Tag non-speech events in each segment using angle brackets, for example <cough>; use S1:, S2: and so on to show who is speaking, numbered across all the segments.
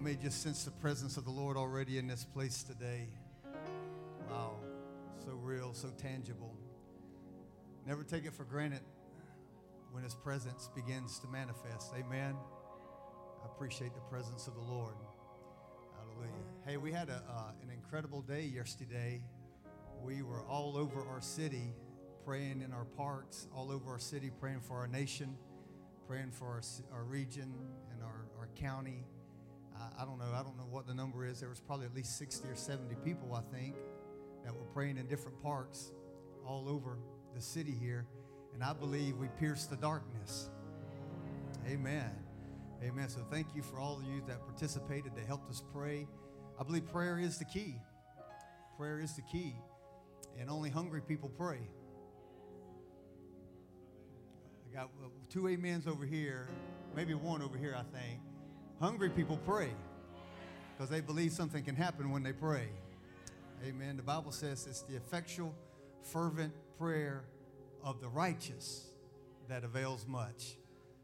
S1: I may just sense the presence of the Lord already in this place today. Wow, so real, so tangible. Never take it for granted when His presence begins to manifest. Amen. I appreciate the presence of the Lord. Hallelujah. Hey, we had a, uh, an incredible day yesterday. We were all over our city praying in our parks, all over our city praying for our nation, praying for our, our region and our, our county. I, don't know. I don't know what the number is. There was probably at least 60 or 70 people, I think, that were praying in different parks all over the city here. And I believe we pierced the darkness. Amen. Amen. So thank you for all of you that participated, that helped us pray. I believe prayer is the key. Prayer is the key. And only hungry people pray. I got uh, two amens over here, maybe one over here, I think. Hungry people pray because they believe something can happen when they pray. Amen. The Bible says it's the effectual, fervent prayer of the righteous that avails much.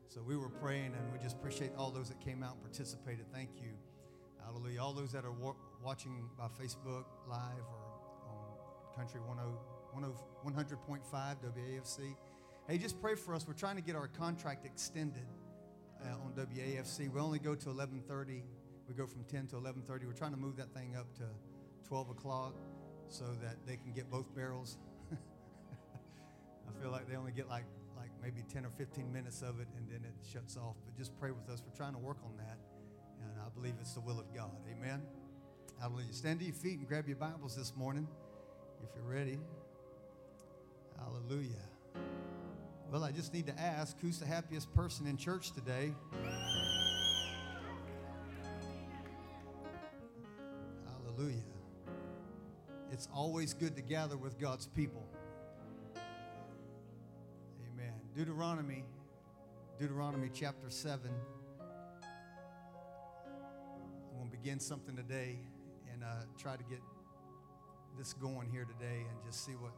S1: So we were praying, and we just appreciate all those that came out and participated. Thank you. Hallelujah. All those that are wa- watching by Facebook Live or on Country 100.5 WAFC. Hey, just pray for us. We're trying to get our contract extended uh, on WAFC. We only go to 11:30. We go from 10 to 11:30. We're trying to move that thing up to 12 o'clock so that they can get both barrels. <laughs> I feel like they only get like like maybe 10 or 15 minutes of it and then it shuts off. But just pray with us. We're trying to work on that. And I believe it's the will of God. Amen. Hallelujah. Stand to your feet and grab your Bibles this morning if you're ready. Hallelujah. Well, I just need to ask who's the happiest person in church today? Hallelujah. It's always good to gather with God's people. Amen. Deuteronomy, Deuteronomy chapter 7. I'm going to begin something today and uh, try to get this going here today and just see what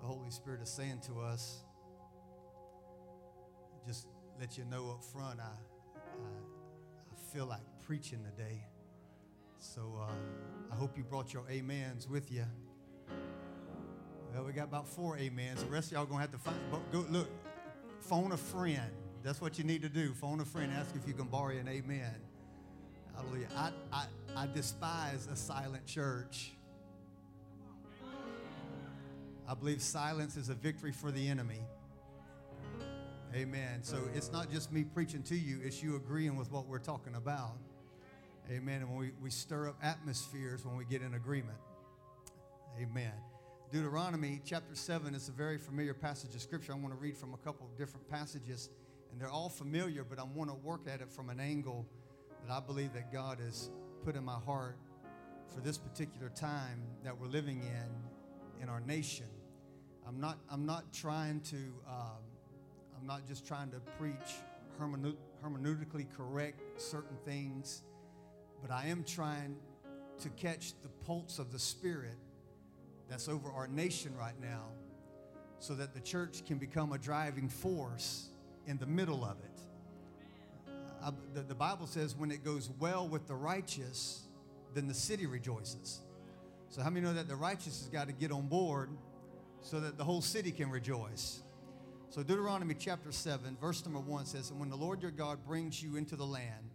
S1: the Holy Spirit is saying to us just let you know up front, I, I, I feel like preaching today. So uh, I hope you brought your amens with you. Well, we got about four amens. The rest of y'all gonna have to find. Go look, phone a friend. That's what you need to do. Phone a friend. Ask if you can borrow an amen. Hallelujah. I, I, I despise a silent church. I believe silence is a victory for the enemy. Amen. So it's not just me preaching to you, it's you agreeing with what we're talking about. Amen. And when we, we stir up atmospheres when we get in agreement. Amen. Deuteronomy chapter 7 is a very familiar passage of scripture. I want to read from a couple of different passages, and they're all familiar, but I want to work at it from an angle that I believe that God has put in my heart for this particular time that we're living in in our nation. I'm not, I'm not trying to um, I'm not just trying to preach hermeneutically correct certain things, but I am trying to catch the pulse of the Spirit that's over our nation right now so that the church can become a driving force in the middle of it. I, the, the Bible says when it goes well with the righteous, then the city rejoices. So, how many know that the righteous has got to get on board so that the whole city can rejoice? So, Deuteronomy chapter 7, verse number 1 says, And when the Lord your God brings you into the land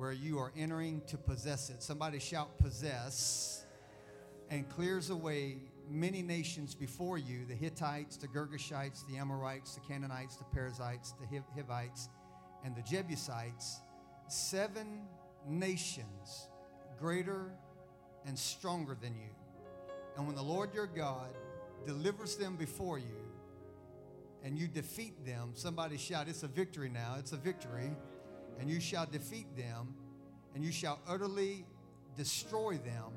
S1: where you are entering to possess it, somebody shout, possess, and clears away many nations before you the Hittites, the Girgashites, the Amorites, the Canaanites, the Perizzites, the Hivites, and the Jebusites, seven nations greater and stronger than you. And when the Lord your God delivers them before you, and you defeat them, somebody shout, It's a victory now, it's a victory. And you shall defeat them, and you shall utterly destroy them.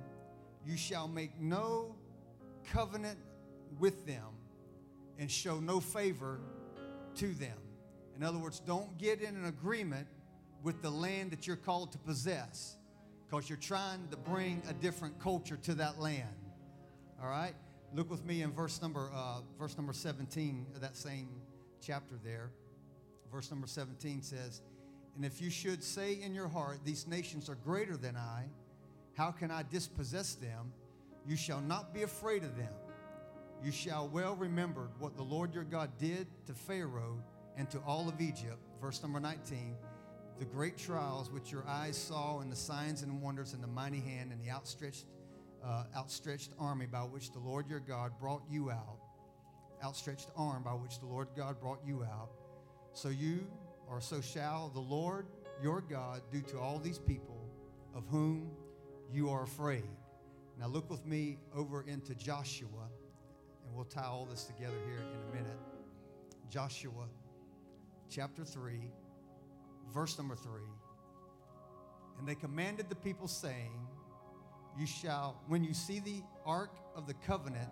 S1: You shall make no covenant with them and show no favor to them. In other words, don't get in an agreement with the land that you're called to possess because you're trying to bring a different culture to that land. All right? Look with me in verse number uh, verse number 17 of that same chapter there. Verse number 17 says, And if you should say in your heart, These nations are greater than I, how can I dispossess them? You shall not be afraid of them. You shall well remember what the Lord your God did to Pharaoh and to all of Egypt. Verse number 19 the great trials which your eyes saw, and the signs and wonders, and the mighty hand, and the outstretched, uh, outstretched army by which the Lord your God brought you out. Outstretched arm by which the Lord God brought you out. So you, or so shall the Lord your God do to all these people of whom you are afraid. Now look with me over into Joshua, and we'll tie all this together here in a minute. Joshua chapter 3, verse number 3. And they commanded the people, saying, You shall, when you see the ark of the covenant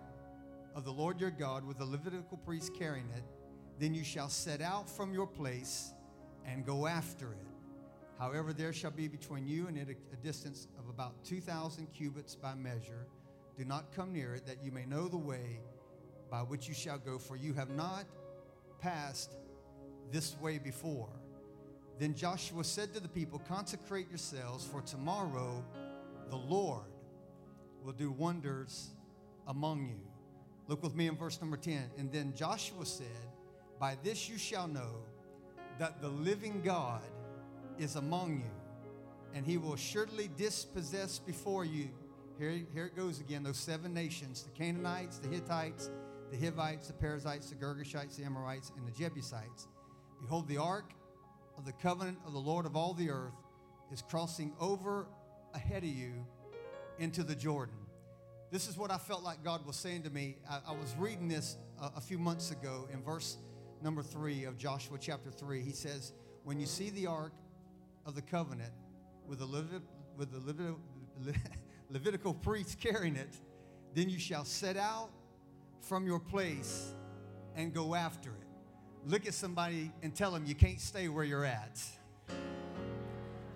S1: of the Lord your God with the Levitical priest carrying it, then you shall set out from your place and go after it. However, there shall be between you and it a, a distance of about 2,000 cubits by measure. Do not come near it, that you may know the way by which you shall go, for you have not passed this way before. Then Joshua said to the people, Consecrate yourselves, for tomorrow the Lord will do wonders among you. Look with me in verse number 10. And then Joshua said, By this you shall know that the living God is among you, and he will surely dispossess before you. Here, here it goes again those seven nations the Canaanites, the Hittites, the Hivites, the Perizzites, the Girgashites, the Amorites, and the Jebusites. Behold, the ark of the covenant of the Lord of all the earth is crossing over ahead of you into the Jordan. This is what I felt like God was saying to me. I, I was reading this a, a, few months ago in verse number three of Joshua chapter three. He says, When you see the ark of the covenant with the, Levit- with the Levit- Le- <laughs> Levitical priests carrying it, then you shall set out from your place and go after it. Look at somebody and tell them you can't stay where you're at.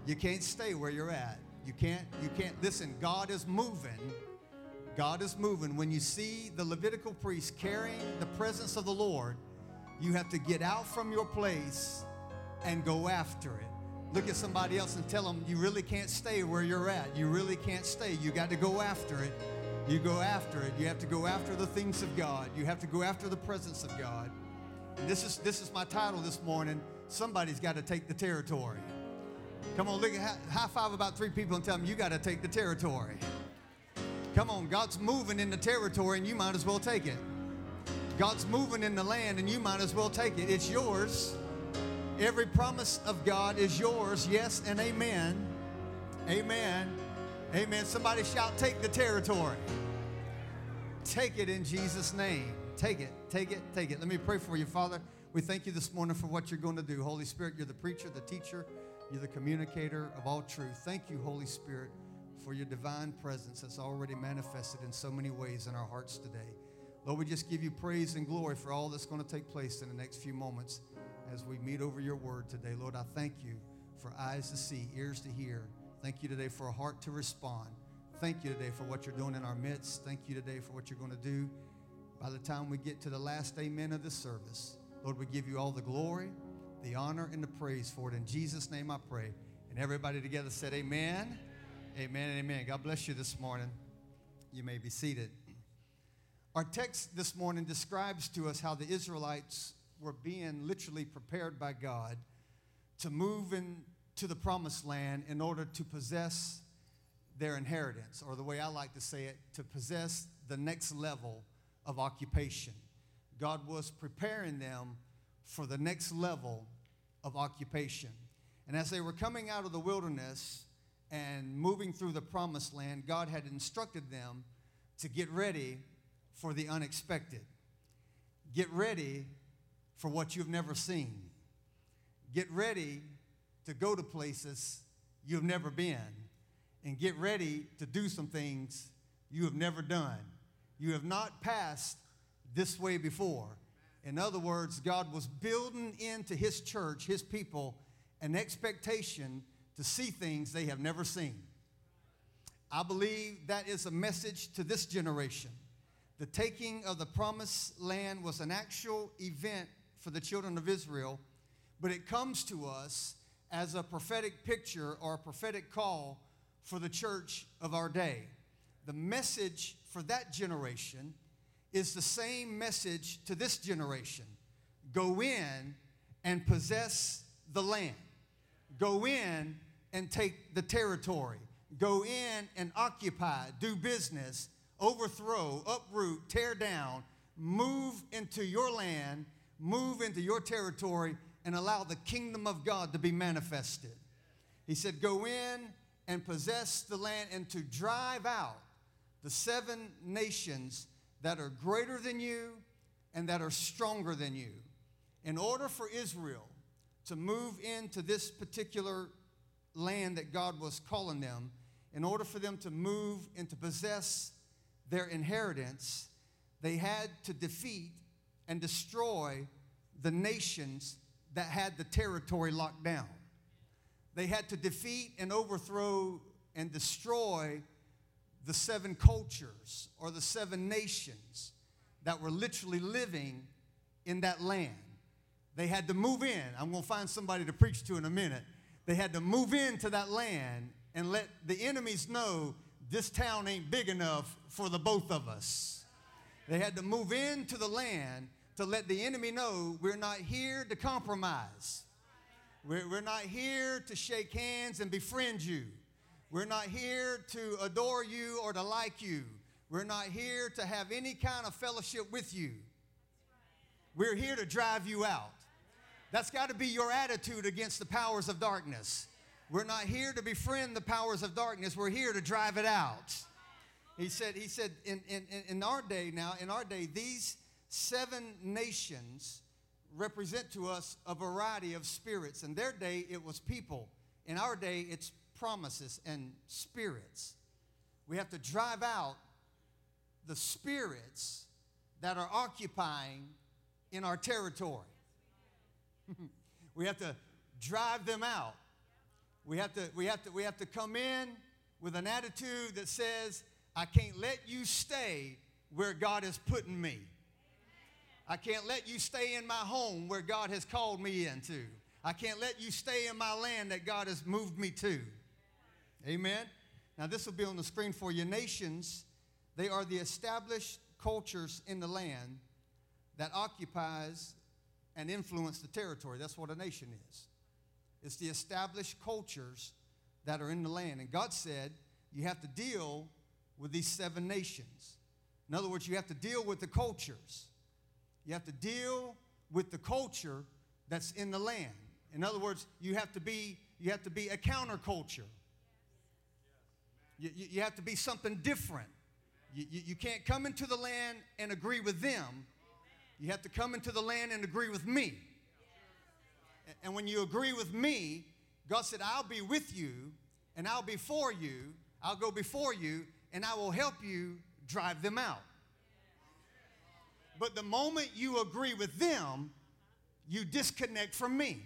S1: You can't stay where you're at. You can't, you can't, listen, God is moving. God is moving. When you see the Levitical priest carrying the presence of the Lord, you have to get out from your place and go after it. Look at somebody else and tell them you really can't stay where you're at. You really can't stay. You got to go after it. You go after it. You have to go after the things of God. You have to go after the presence of God. And this is this is my title this morning. Somebody's got to take the territory. Come on, look at high five about three people and tell them you got to take the territory. Come on, God's moving in the territory and you might as well take it. God's moving in the land and you might as well take it. It's yours. Every promise of God is yours. Yes and amen. Amen. Amen. Somebody shout, take the territory. Take it in Jesus' name. Take it, take it, take it. Let me pray for you, Father. We thank you this morning for what you're going to do. Holy Spirit, you're the preacher, the teacher, you're the communicator of all truth. Thank you, Holy Spirit, for your divine presence that's already manifested in so many ways in our hearts today. Lord, we just give you praise and glory for all that's going to take place in the next few moments as we meet over your word today. Lord, I thank you for eyes to see, ears to hear. Thank you today for a heart to respond. Thank you today for what you're doing in our midst. Thank you today for what you're going to do by the time we get to the last amen of this service, Lord, we give you all the glory, the honor, and the praise for it. In Jesus' name I pray. And everybody together said, Amen. Amen and amen. God bless you this morning. You may be seated. Our text this morning describes to us how the Israelites were being literally prepared by God to move into the promised land in order to possess their inheritance, or the way I like to say it, to possess the next level of occupation. God was preparing them for the next level of occupation. And as they were coming out of the wilderness and moving through the promised land, God had instructed them to get ready for the unexpected. Get ready for what you've never seen. Get ready to go to places you've never been. And get ready to do some things you have never done. You have not passed this way before. In other words, God was building into His church, His people, an expectation to see things they have never seen. I believe that is a message to this generation. The taking of the promised land was an actual event for the children of Israel, but it comes to us as a prophetic picture or a prophetic call for the church of our day. The message for that generation is the same message to this generation. Go in and possess the land, go in and take the territory, go in and occupy, do business, overthrow, uproot, tear down, move into your land, move into your territory, and allow the kingdom of God to be manifested. He said, Go in and possess the land and to drive out the seven nations that are greater than you and that are stronger than you. In order for Israel to move into this particular land that God was calling them, in order for them to move and to possess their inheritance, they had to defeat and destroy the nations that had the territory locked down. They had to defeat and overthrow and destroy the seven cultures or the seven nations that were literally living in that land. They had to move in. I'm going to find somebody to preach to in a minute. They had to move into that land and let the enemies know this town ain't big enough for the both of us. They had to move into the land to let the enemy know we're not here to compromise. We're, we're not here to shake hands and befriend you. We're not here to adore you or to like you. We're not here to have any kind of fellowship with you. We're here to drive you out. That's got to be your attitude against the powers of darkness. We're not here to befriend the powers of darkness. We're here to drive it out. He said, he said in, in, in our day now, in our day, these seven nations represent to us a variety of spirits. In their day, it was people. In our day, it's promises and spirits. We have to drive out the spirits that are occupying in our territory. <laughs> we have to drive them out. We have to, we have to, we have to come in with an attitude that says, I can't let you stay where God is putting me. I can't let you stay in my home where God has called me into. I can't let you stay in my land that God has moved me to. Amen. Now, this will be on the screen for you. Nations, they are the established cultures in the land that occupies and influence the territory. That's what a nation is. It's the established cultures that are in the land. And God said you have to deal with these seven nations. In other words, you have to deal with the cultures. You have to deal with the culture that's in the land. In other words, you have to be, you have to be a counterculture. You, you, have to be something different. You, you can't come into the land and agree with them. You have to come into the land and agree with me. And when you agree with me, God said, I'll be with you and I'll be for you. I'll go before you and I will help you drive them out. But the moment you agree with them, you disconnect from me.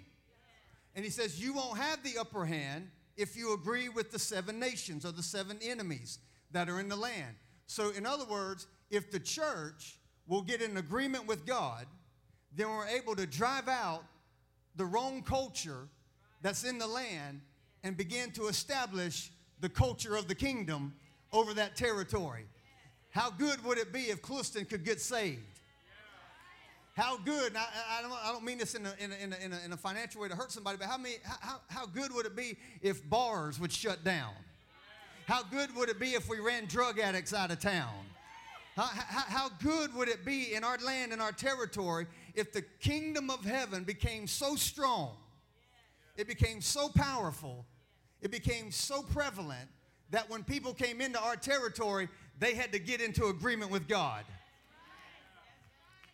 S1: And he says, You won't have the upper hand if you agree with the seven nations or the seven enemies that are in the land. So, in other words, if the church will get in agreement with God, then we're able to drive out the wrong culture that's in the land and begin to establish the culture of the kingdom over that territory. How good would it be if Clewiston could get saved? How good, I, I, don't, I don't mean this in a, in, a, in, a, in, a, in a financial way to hurt somebody, but how, many, how, how good would it be if bars would shut down? How good would it be if we ran drug addicts out of town? How, how, how good would it be in our land, in our territory, if the kingdom of heaven became so strong, it became so powerful, it became so prevalent that when people came into our territory, they had to get into agreement with God.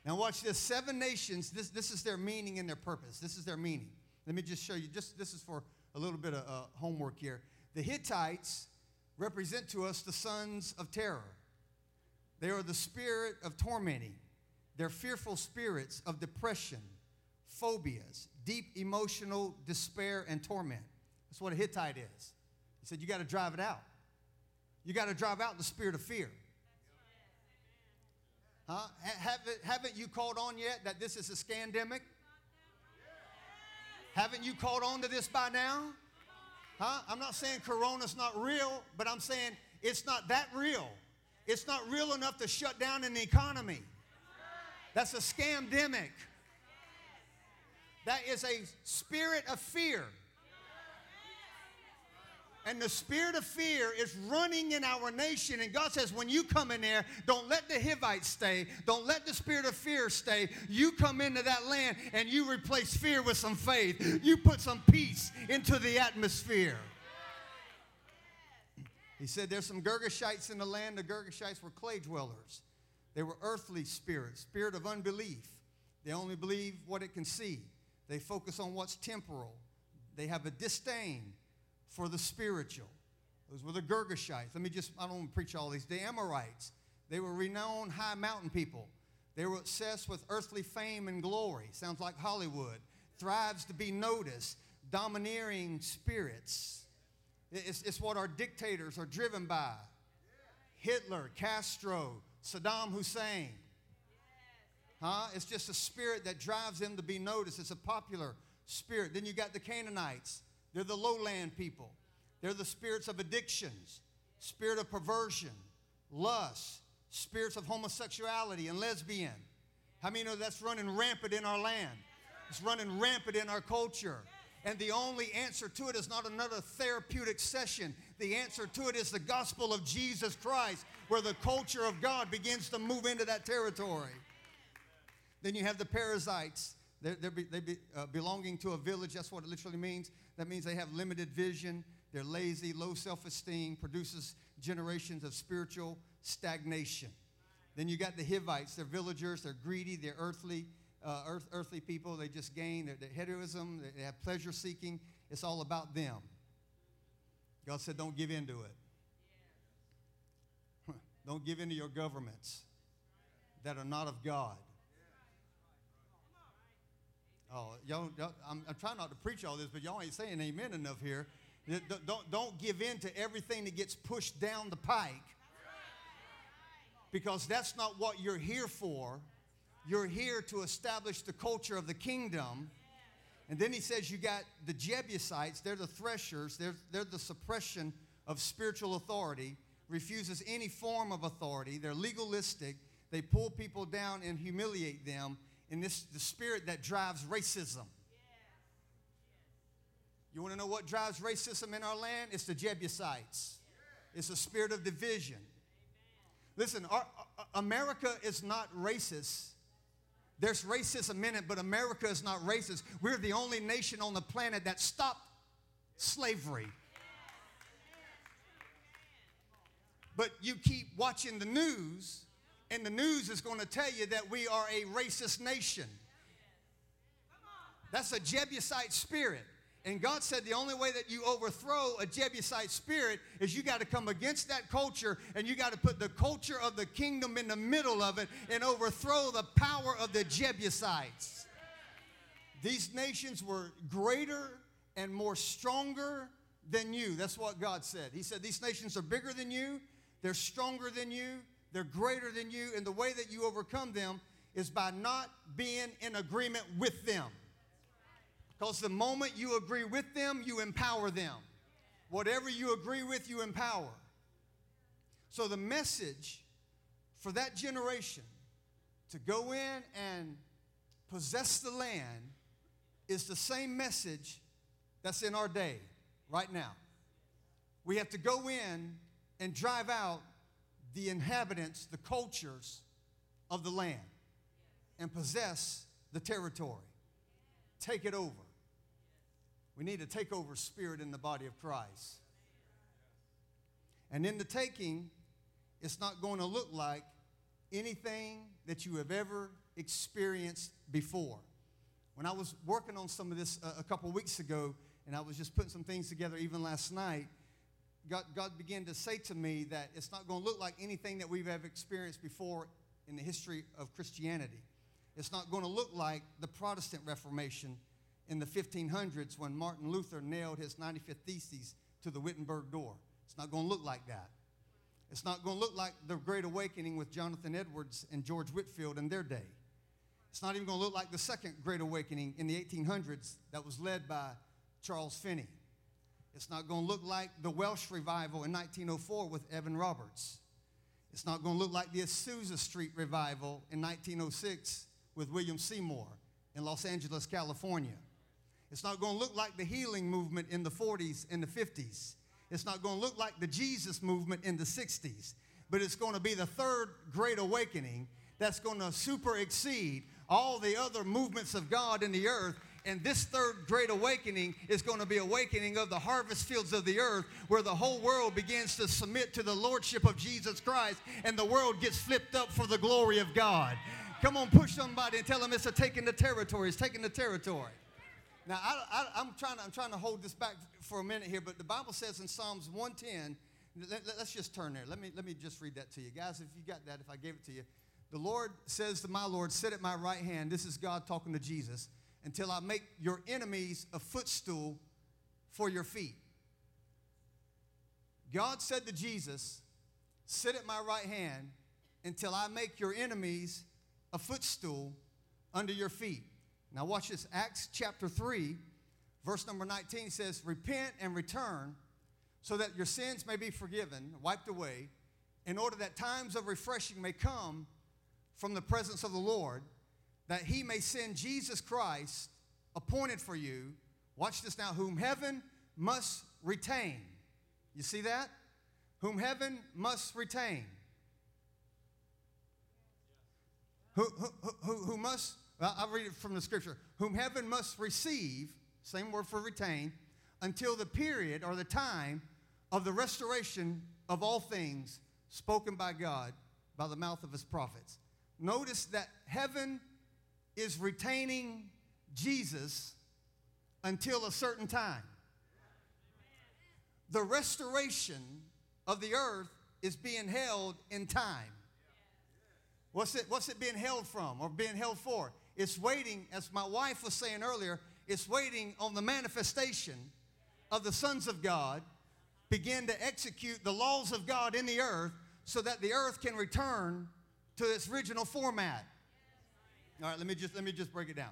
S1: Now, watch this. Seven nations, this, this is their meaning and their purpose. This is their meaning. Let me just show you. Just This is for a little bit of uh, homework here. The Hittites represent to us the sons of terror. They are the spirit of tormenting. They're fearful spirits of depression, phobias, deep emotional despair, and torment. That's what a Hittite is. He said, You got to drive it out. You got to drive out the spirit of fear. Huh? Haven't, haven't you caught on yet that this is a scamdemic? Haven't you caught on to this by now? Huh? I'm not saying corona's not real, but I'm saying it's not that real. It's not real enough to shut down an economy. That's a scamdemic. That is a spirit of fear. And the spirit of fear is running in our nation. And God says, when you come in there, don't let the Hivites stay. Don't let the spirit of fear stay. You come into that land and you replace fear with some faith. You put some peace into the atmosphere. He said, There's some Girgashites in the land. The Girgashites were clay dwellers, they were earthly spirits, spirit of unbelief. They only believe what it can see, they focus on what's temporal. They have a disdain for the spiritual. Those were the Girgashites. Let me just, I don't want to preach all these. The Amorites, they were renowned high mountain people. They were obsessed with earthly fame and glory. Sounds like Hollywood. Thrives to be noticed. Domineering spirits. It's, it's what our dictators are driven by Hitler, Castro, Saddam Hussein. Huh? It's just a spirit that drives them to be noticed. It's a popular spirit. Then you got the Canaanites. They're the lowland people. They're the spirits of addictions, spirit of perversion, lust, spirits of homosexuality and lesbian. How many know that's running rampant in our land? It's running rampant in our culture. And the only answer to it is not another therapeutic session. The answer to it is the gospel of Jesus Christ, where the culture of God begins to move into that territory. Then you have the Perizzites. They're, they're, they be, uh, belonging to a village. That's what it literally means. That means they have limited vision, they're lazy, low self esteem, produces generations of spiritual stagnation. Then you got the Hivites, they're villagers, they're greedy, they're earthly, uh, earth, earthly people. They just gain, they're, they're hedonism, they have pleasure seeking. It's all about them. God said, don't give in to it. Don't give in to your governments that are not of God. Oh, y'all, y'all I'm, I'm, trying not to preach all this, but y'all ain't saying amen enough here. Don't, don't give in to everything that gets pushed down the pike because that's not what you're here for. You're here to establish the culture of the kingdom. And then he says you got the Jebusites, they're the threshers, they're, they're the suppression of spiritual authority, refuses any form of authority, they're legalistic, they pull people down and humiliate them and this the spirit that drives racism. You want to know what drives racism in our land? It's the Jebusites. It's a spirit of division. Listen, our, America is not racist. There's racism in it, but America is not racist. We're the only nation on the planet that stopped slavery. But you keep watching the news and the news is going to tell you that we are a racist nation. That's a Jebusite spirit. And God said the only way that you overthrow a Jebusite spirit is you got to come against that culture and you got to put the culture of the kingdom in the middle of it and overthrow the power of the Jebusites. These nations were greater and more stronger than you. That's what God said. He said, These nations are bigger than you, they're stronger than you, they're greater than you, and the way that you overcome them is by not being in agreement with them. Because the moment you agree with them, you empower them. Whatever you agree with, you empower. So the message for that generation to go in and possess the land is the same message that's in our day right now. We have to go in and drive out the inhabitants, the cultures of the land and possess the territory. Take it over. We need to take over spirit in the body of Christ. And in the taking, it's not going to look like anything that you have ever experienced before. When I was working on some of this a, a couple weeks ago, and I was just putting some things together even last night, God, God began to say to me that it's not going to look like anything that we've ever experienced before in the history of Christianity. It's not going to look like the Protestant Reformation in the 1500s when Martin Luther nailed his 95th Theses to the Wittenberg door. It's not going to look like that. It's not going to look like the Great Awakening with Jonathan Edwards and George Whitefield in their day. It's not even going to look like the second Great Awakening in the 1800s that was led by Charles Finney. It's not going to look like the Welsh revival in 1904 with Evan Roberts. It's not going to look like the Azusa Street revival in 1906 with William Seymour in Los Angeles, California. It's not going to look like the healing movement in the 40s and the 50s. It's not going to look like the Jesus movement in the 60s. But it's going to be the third great awakening that's going to super exceed all the other movements of God in the earth. And this third great awakening is going to be awakening of the harvest fields of the earth where the whole world begins to submit to the lordship of Jesus Christ and the world gets flipped up for the glory of God. Come on, push somebody and tell them it's a taking the territory. It's taking the territory. Now, I, am trying to, I'm trying to hold this back for a minute here, but the Bible says in Psalms 110, let, us just turn there. Let me, let me just read that to you. Guys, if you got that, if I gave it to you. The Lord says to my Lord, Sit at my right hand. This is God talking to Jesus, until I make your enemies a footstool for your feet. God said to Jesus, Sit at my right hand until I make your enemies a footstool under your feet. Now, watch this. Acts chapter 3, verse number 19 says, Repent and return so that your sins may be forgiven, wiped away, in order that times of refreshing may come from the presence of the Lord, that he may send Jesus Christ, appointed for you. Watch this now, whom heaven must retain. You see that? Whom heaven must retain. Who, who, who, who must, I'll read it from the scripture. Whom heaven must receive, same word for retain, until the period or the time of the restoration of all things spoken by God by the mouth of his prophets notice that heaven is retaining Jesus until a certain time. The restoration of the earth is being held in time. What's it, what's it being held from or being held for? It's waiting, as my wife was saying earlier, it's waiting on the manifestation of the sons of God begin to execute the laws of God in the earth so that the earth can return to its original format. All right, let me just let me just break it down.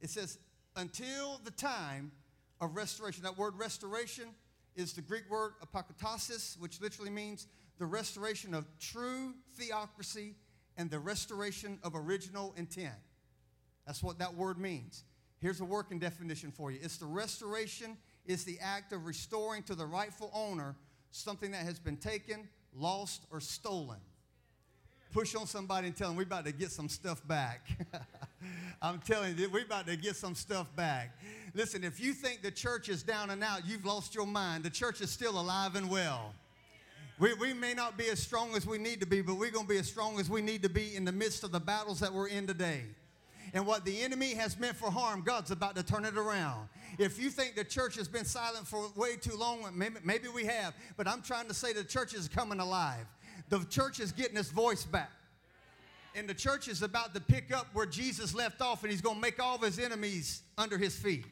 S1: It says until the time of restoration. That word restoration is the Greek word apokatastasis, which literally means the restoration of true theocracy and the restoration of original intent. That's what that word means. Here's a working definition for you. It's the restoration it's the act of restoring to the rightful owner something that has been taken, lost, or stolen push on somebody and tell them we're about to get some stuff back. <laughs> I'm telling you, we're about to get some stuff back. Listen, if you think the church is down and out, you've lost your mind. The church is still alive and well. We, we may not be as strong as we need to be, but we're going to be as strong as we need to be in the midst of the battles that we're in today. And what the enemy has meant for harm, God's about to turn it around. If you think the church has been silent for way too long, maybe, maybe we have, but I'm trying to say the church is coming alive. The church is getting its voice back. And the church is about to pick up where Jesus left off, and he's going to make all of his enemies under his feet.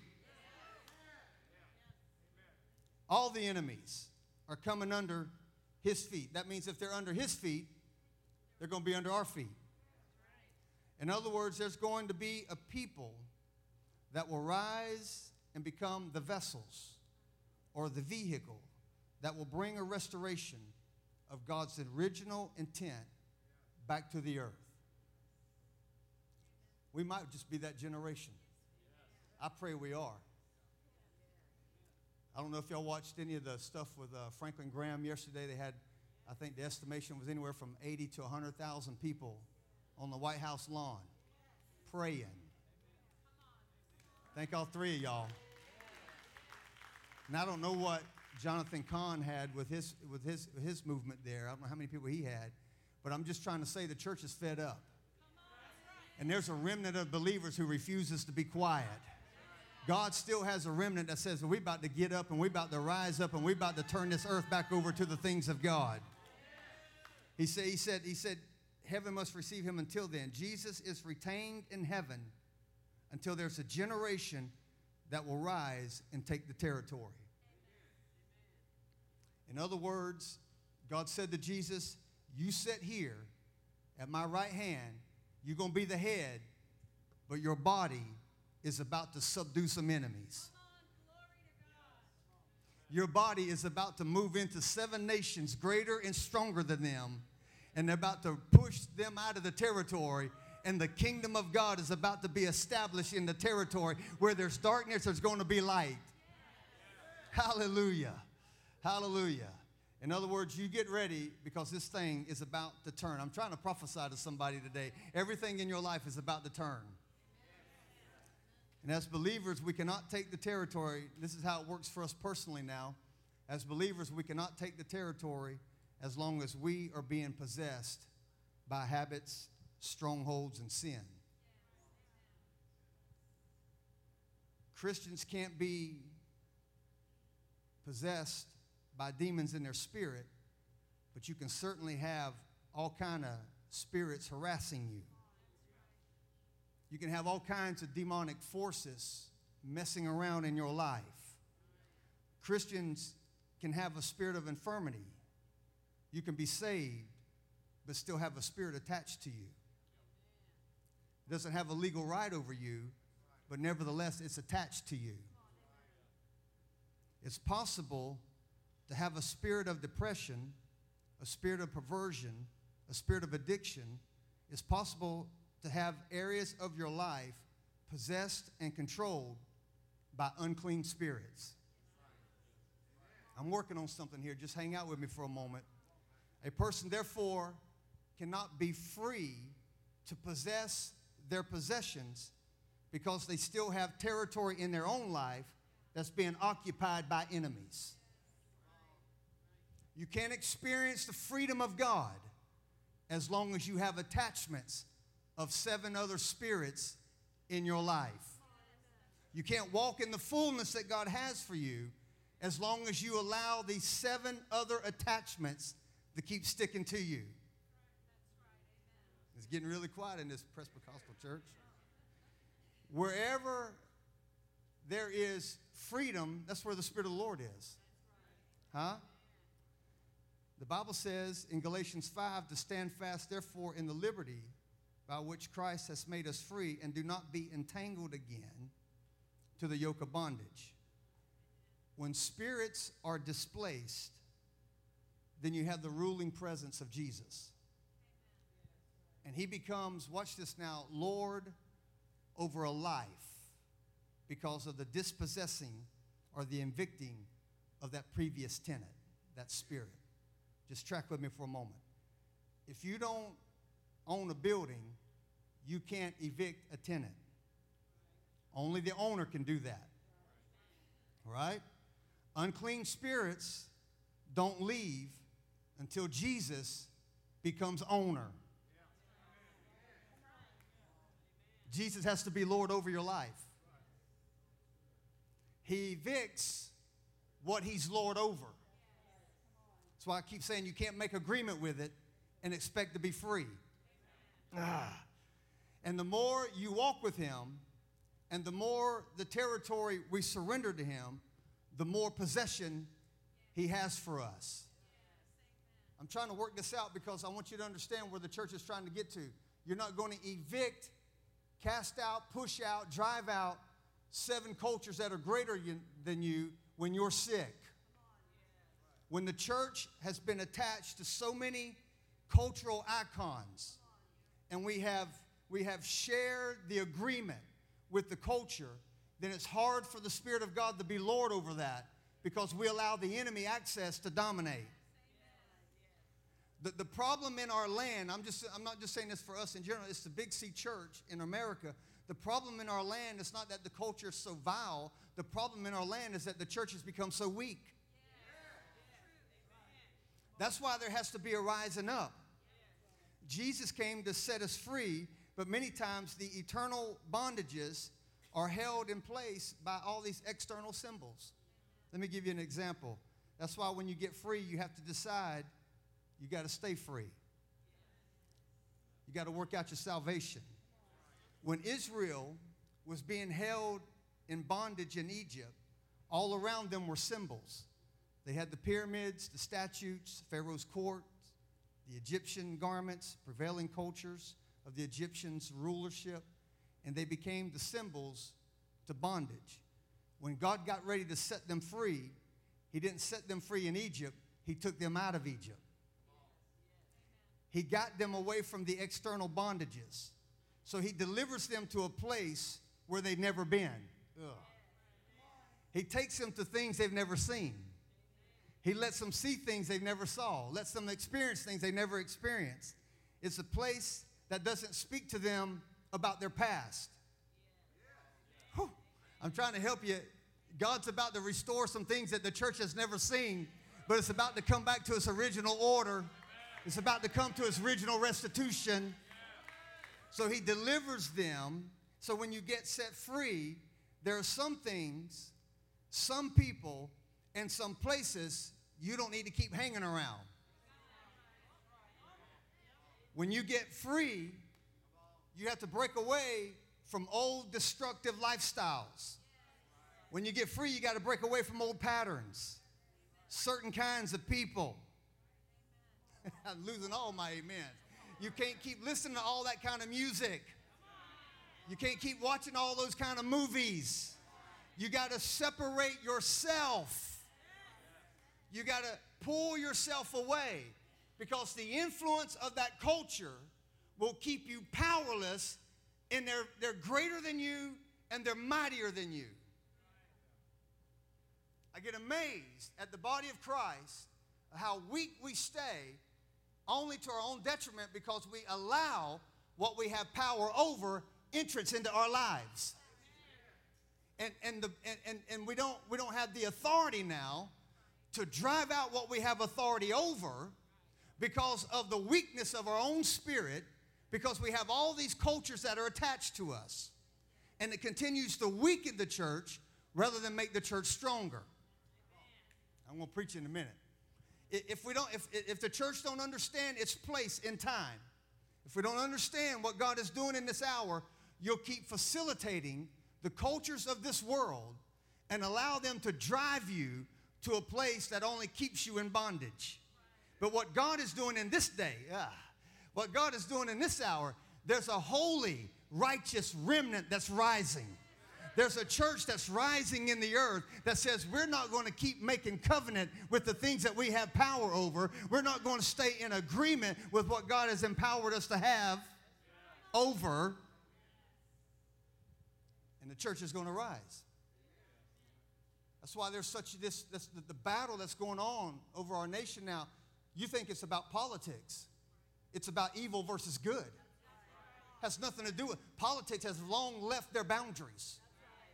S1: All the enemies are coming under his feet. That means if they're under his feet, they're going to be under our feet. In other words, there's going to be a people that will rise and become the vessels or the vehicle that will bring a restoration of God's original intent back to the earth. We might just be that generation. I pray we are. I don't know if y'all watched any of the stuff with uh, Franklin Graham yesterday. They had, I think the estimation was anywhere from 80 to 100,000 people on the White House lawn praying. Thank all three of y'all. And I don't know what Jonathan Cahn had with his, with his, his movement there. I don't know how many people he had, but I'm just trying to say the church is fed up. And there's a remnant of believers who refuses to be quiet. God still has a remnant that says, we're about to get up and we're about to rise up and we're about to turn this earth back over to the things of God. He said, he said, he said, heaven must receive him until then. Jesus is retained in heaven until there's a generation that will rise and take the territory. In other words, God said to Jesus, You sit here at my right hand. You're going to be the head but your body is about to subdue some enemies. Your body is about to move into seven nations greater and stronger than them, and they're about to push them out of the territory. And the kingdom of God is about to be established in the territory where there's darkness, there's going to be light. Hallelujah. Hallelujah. In other words, you get ready because this thing is about to turn. I'm trying to prophesy to somebody today. Everything in your life is about to turn. And as believers, we cannot take the territory. This is how it works for us personally now. As believers, we cannot take the territory as long as we are being possessed by habits, strongholds, and sin. Christians can't be possessed by demons in their spirit, but you can certainly have all kind of spirits harassing you. You can have all kinds of demonic forces messing around in your life. Christians can have a spirit of infirmity. You can be saved, but still have a spirit attached to you. It doesn't have a legal right over you, but nevertheless, it's attached to you. It's possible to have a spirit of depression, a spirit of perversion, a spirit of addiction. It's possible to have areas of your life possessed and controlled by unclean spirits. I'm working on something here. Just hang out with me for a moment. A person, therefore, cannot be free to possess their possessions because they still have territory in their own life that's being occupied by enemies. You can't experience the freedom of God as long as you have attachments of seven other spirits in your life. You can't walk in the fullness that God has for you as long as you allow these seven other attachments to keep sticking to you. It's getting really quiet in this Presbyterian church. Wherever there is freedom, that's where the Spirit of the Lord is. Huh? The Bible says in Galatians 5 to stand fast, therefore, in the liberty by which Christ has made us free, and do not be entangled again to the yoke of bondage. When spirits are displaced, then you have the ruling presence of Jesus. And he becomes, watch this now, Lord over a life because of the dispossessing or the evicting of that previous tenant, that spirit. Just track with me for a moment. If you don't own a building, you can't evict a tenant. Only the owner can do that. Right? Unclean spirits don't leave until Jesus becomes owner. Jesus has to be Lord over your life. He evicts what he's Lord over. That's why I keep saying you can't make agreement with it and expect to be free. Ah. And the more you walk with him, and the more the territory we surrender to him, the more possession he has for us. I'm trying to work this out because I want you to understand where the church is trying to get to. You're not going to evict, cast out, push out, drive out seven cultures that are greater than you when you're sick when the church has been attached to so many cultural icons and we have, we have shared the agreement with the culture, then it's hard for the Spirit of God to be Lord over that because we allow the enemy access to dominate. The, the problem in our land, I'm, just, I'm not just saying this for us in general, it's the Big C church in America. The problem in our land is not that the culture is so vile, the problem in our land is that the church has become so weak. That's why there has to be a rising up. Jesus came to set us free, but many times the eternal bondages are held in place by all these external symbols. Let me give you an example. That's why when you get free, you have to decide you got to stay free. You got to work out your salvation. When Israel was being held in bondage in Egypt, all around them were symbols. They had the pyramids, the statues, Pharaoh's court, the Egyptian garments, prevailing cultures of the Egyptians' rulership. and they became the symbols to bondage. When God got ready to set them free, He didn't set them free in Egypt, He took them out of Egypt. He got them away from the external bondages. So He delivers them to a place where they've never been. Ugh. He takes them to things they've never seen. He lets them see things they've never saw, lets them experience things they never experienced. It's a place that doesn't speak to them about their past. Whew. I'm trying to help you. God's about to restore some things that the church has never seen, but it's about to come back to its original order. It's about to come to its original restitution. So he delivers them. So when you get set free, there are some things, some people, and some places you don't need to keep hanging around. When you get free, you have to break away from old destructive lifestyles. When you get free, you got to break away from old patterns, certain kinds of people. <laughs> I'm losing all my amens. You can't keep listening to all that kind of music. You can't keep watching all those kind of movies. You got to separate yourself. You got to pull yourself away because the influence of that culture will keep you powerless and they're, they're greater than you and they're mightier than you. I get amazed at the body of Christ, how weak we stay, only to our own detriment because we allow what we have power over entrance into our lives. And, and, the, and, and, and we, don't, we don't have the authority now to drive out what we have authority over because of the weakness of our own spirit, because we have all these cultures that are attached to us. And it continues to weaken the church rather than make the church stronger. I'm going to preach in a minute. If, we don't, if, if the church don't understand its place in time, if we don't understand what God is doing in this hour, you'll keep facilitating the cultures of this world and allow them to drive you to a place that only keeps you in bondage. But what God is doing in this day, ah, what God is doing in this hour, there's a holy, righteous remnant that's rising. There's a church that's rising in the earth that says we're not going to keep making covenant with the things that we have power over. We're not going to stay in agreement with what God has empowered us to have over. And the church is going to rise. That's why there's such this, this the, battle that's going on over our nation now. You think it's about politics. It's about evil versus good. Has nothing to do with politics has long left their boundaries.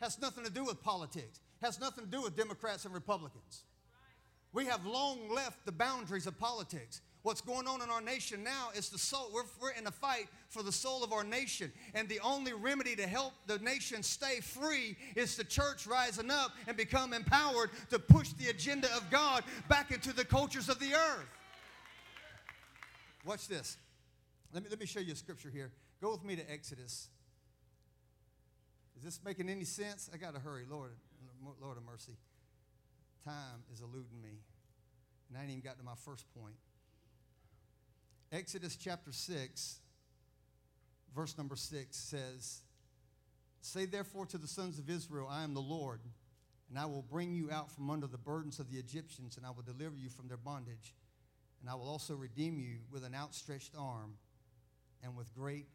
S1: Has nothing to do with politics. Has nothing to do with Democrats and Republicans. We have long left the boundaries of politics. What's going on in our nation now is the soul. We're, we're in a fight for the soul of our nation. And the only remedy to help the nation stay free is the church rising up and become empowered to push the agenda of God back into the cultures of the earth. Watch this. Let me, let me show you a scripture here. Go with me to Exodus this making any sense? I got to hurry, Lord, Lord of mercy. Time is eluding me. And I ain't even got to my first point. Exodus chapter 6, verse number 6 says, Say therefore to the sons of Israel, I am the Lord, and I will bring you out from under the burdens of the Egyptians, and I will deliver you from their bondage, and I will also redeem you with an outstretched arm and with great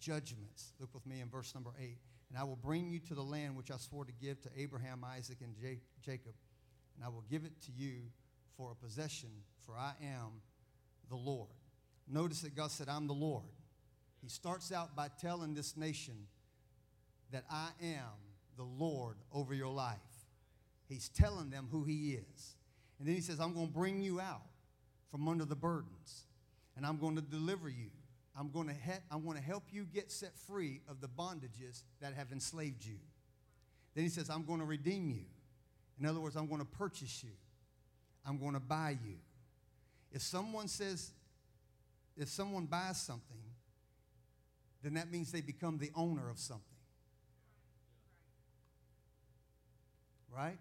S1: judgments. Look with me in verse number 8 and I will bring you to the land which I swore to give to Abraham, Isaac, and J- Jacob, and I will give it to you for a possession, for I am the Lord. Notice that God said, I'm the Lord. He starts out by telling this nation that I am the Lord over your life. He's telling them who He is. And then He says, I'm going to bring you out from under the burdens, and I'm going to deliver you I'm going to he- I'm going to help you get set free of the bondages that have enslaved you. Then he says, I'm going to redeem you. In other words, I'm going to purchase you. I'm going to buy you. If someone says, if someone buys something, then that means they become the owner of something. Right?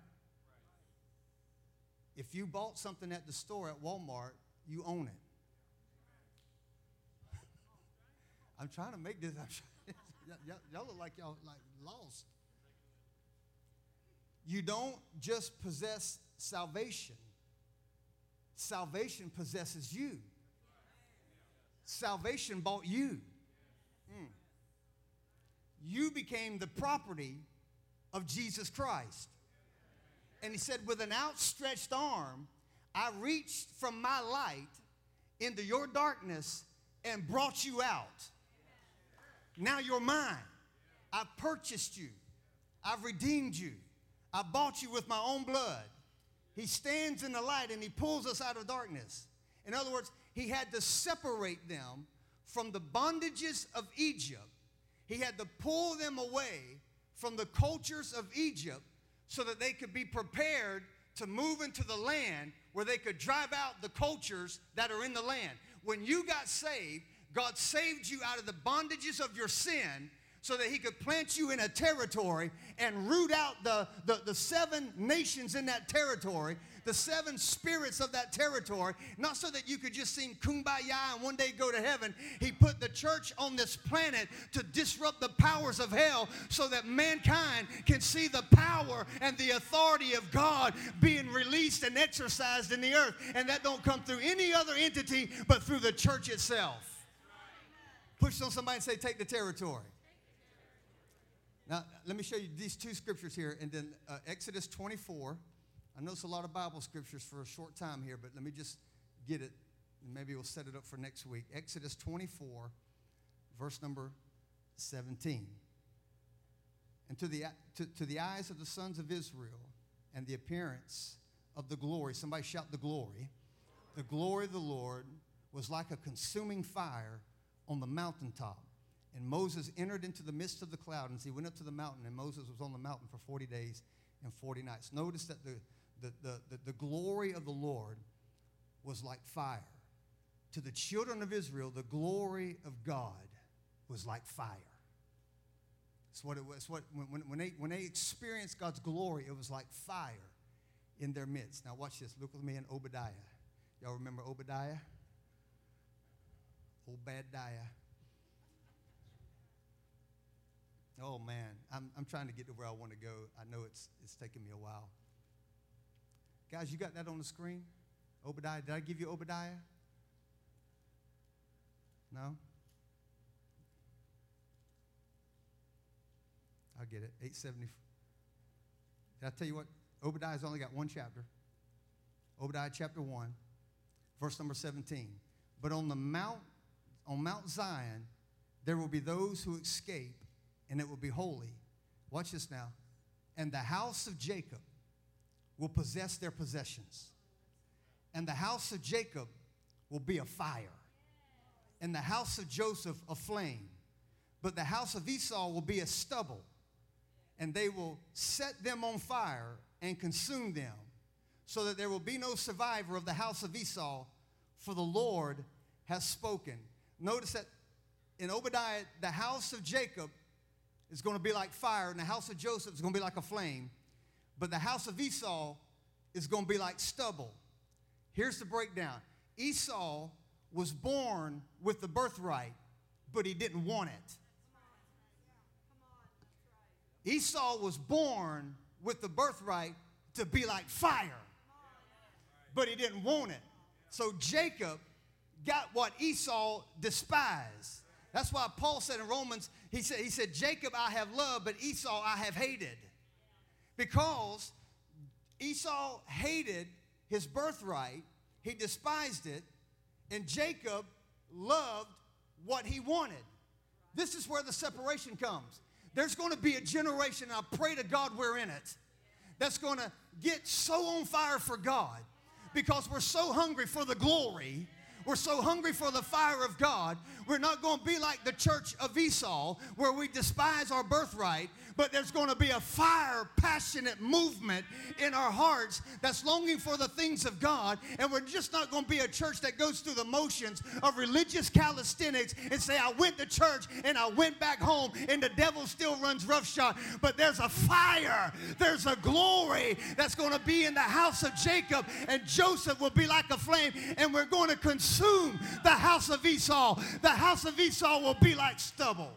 S1: If you bought something at the store at Walmart, you own it. I'm trying to make this. <laughs> y'all look like y'all like lost. You don't just possess salvation. Salvation possesses you. Salvation bought you. Mm. You became the property of Jesus Christ. And he said, with an outstretched arm, I reached from my light into your darkness and brought you out. Now you're mine. I've purchased you. I've redeemed you. I bought you with my own blood. He stands in the light and he pulls us out of darkness. In other words, he had to separate them from the bondages of Egypt. He had to pull them away from the cultures of Egypt so that they could be prepared to move into the land where they could drive out the cultures that are in the land. When you got saved, God saved you out of the bondages of your sin so that he could plant you in a territory and root out the, the, the, seven nations in that territory, the seven spirits of that territory, not so that you could just sing kumbaya and one day go to heaven. He put the church on this planet to disrupt the powers of hell so that mankind can see the power and the authority of God being released and exercised in the earth. And that don't come through any other entity but through the church itself. Push on somebody and say, take the territory. Now, let me show you these two scriptures here, and then uh, Exodus 24. I know it's a lot of Bible scriptures for a short time here, but let me just get it, and maybe we'll set it up for next week. Exodus 24, verse number 17. And to the, to, to the eyes of the sons of Israel and the appearance of the glory, somebody shout the glory, the glory of the Lord was like a consuming fire on the mountaintop and Moses entered into the midst of the cloud, and he went up to the mountain, and Moses was on the mountain for 40 days and 40 nights. Notice that the, the, the, the, the glory of the Lord was like fire. To the children of Israel, the glory of God was like fire. It's what it was. What, when, when, they, when they experienced God's glory, it was like fire in their midst. Now, watch this. Look with me in Obadiah. Y'all remember Obadiah? Obadiah. Oh man, I'm, I'm trying to get to where I want to go. I know it's, it's taking me a while. Guys, you got that on the screen? Obadiah, did I give you Obadiah? No? I'll get it. 870. Did I tell you what? Obadiah's only got one chapter. Obadiah chapter 1, verse number 17. But on the mount, on Mount Zion, there will be those who escape and it will be holy. Watch this now. And the house of Jacob will possess their possessions. And the house of Jacob will be a fire. And the house of Joseph a flame. But the house of Esau will be a stubble. And they will set them on fire and consume them, so that there will be no survivor of the house of Esau, for the Lord has spoken. Notice that in Obadiah, the house of Jacob is going to be like fire, and the house of Joseph is going to be like a flame, but the house of Esau is going to be like stubble. Here's the breakdown Esau was born with the birthright, but he didn't want it. Esau was born with the birthright to be like fire, but he didn't want it. So Jacob got what Esau despised. That's why Paul said in Romans, he said, he said, Jacob I have loved, but Esau I have hated. Because Esau hated his birthright, he despised it, and Jacob loved what he wanted. This is where the separation comes. There's going to be a generation, I pray to God we're in it, that's going to get so on fire for God because we're so hungry for the glory we're so hungry for the fire of God. We're not going to be like the church of Esau where we despise our birthright, but there's going to be a fire, passionate movement in our hearts that's longing for the things of God. And we're just not going to be a church that goes through the motions of religious calisthenics and say, I went to church and I went back home and the devil still runs roughshod. But there's a fire, there's a glory that's going to be in the house of Jacob, and Joseph will be like a flame, and we're going to consume the house of Esau. The house of Esau will be like stubble.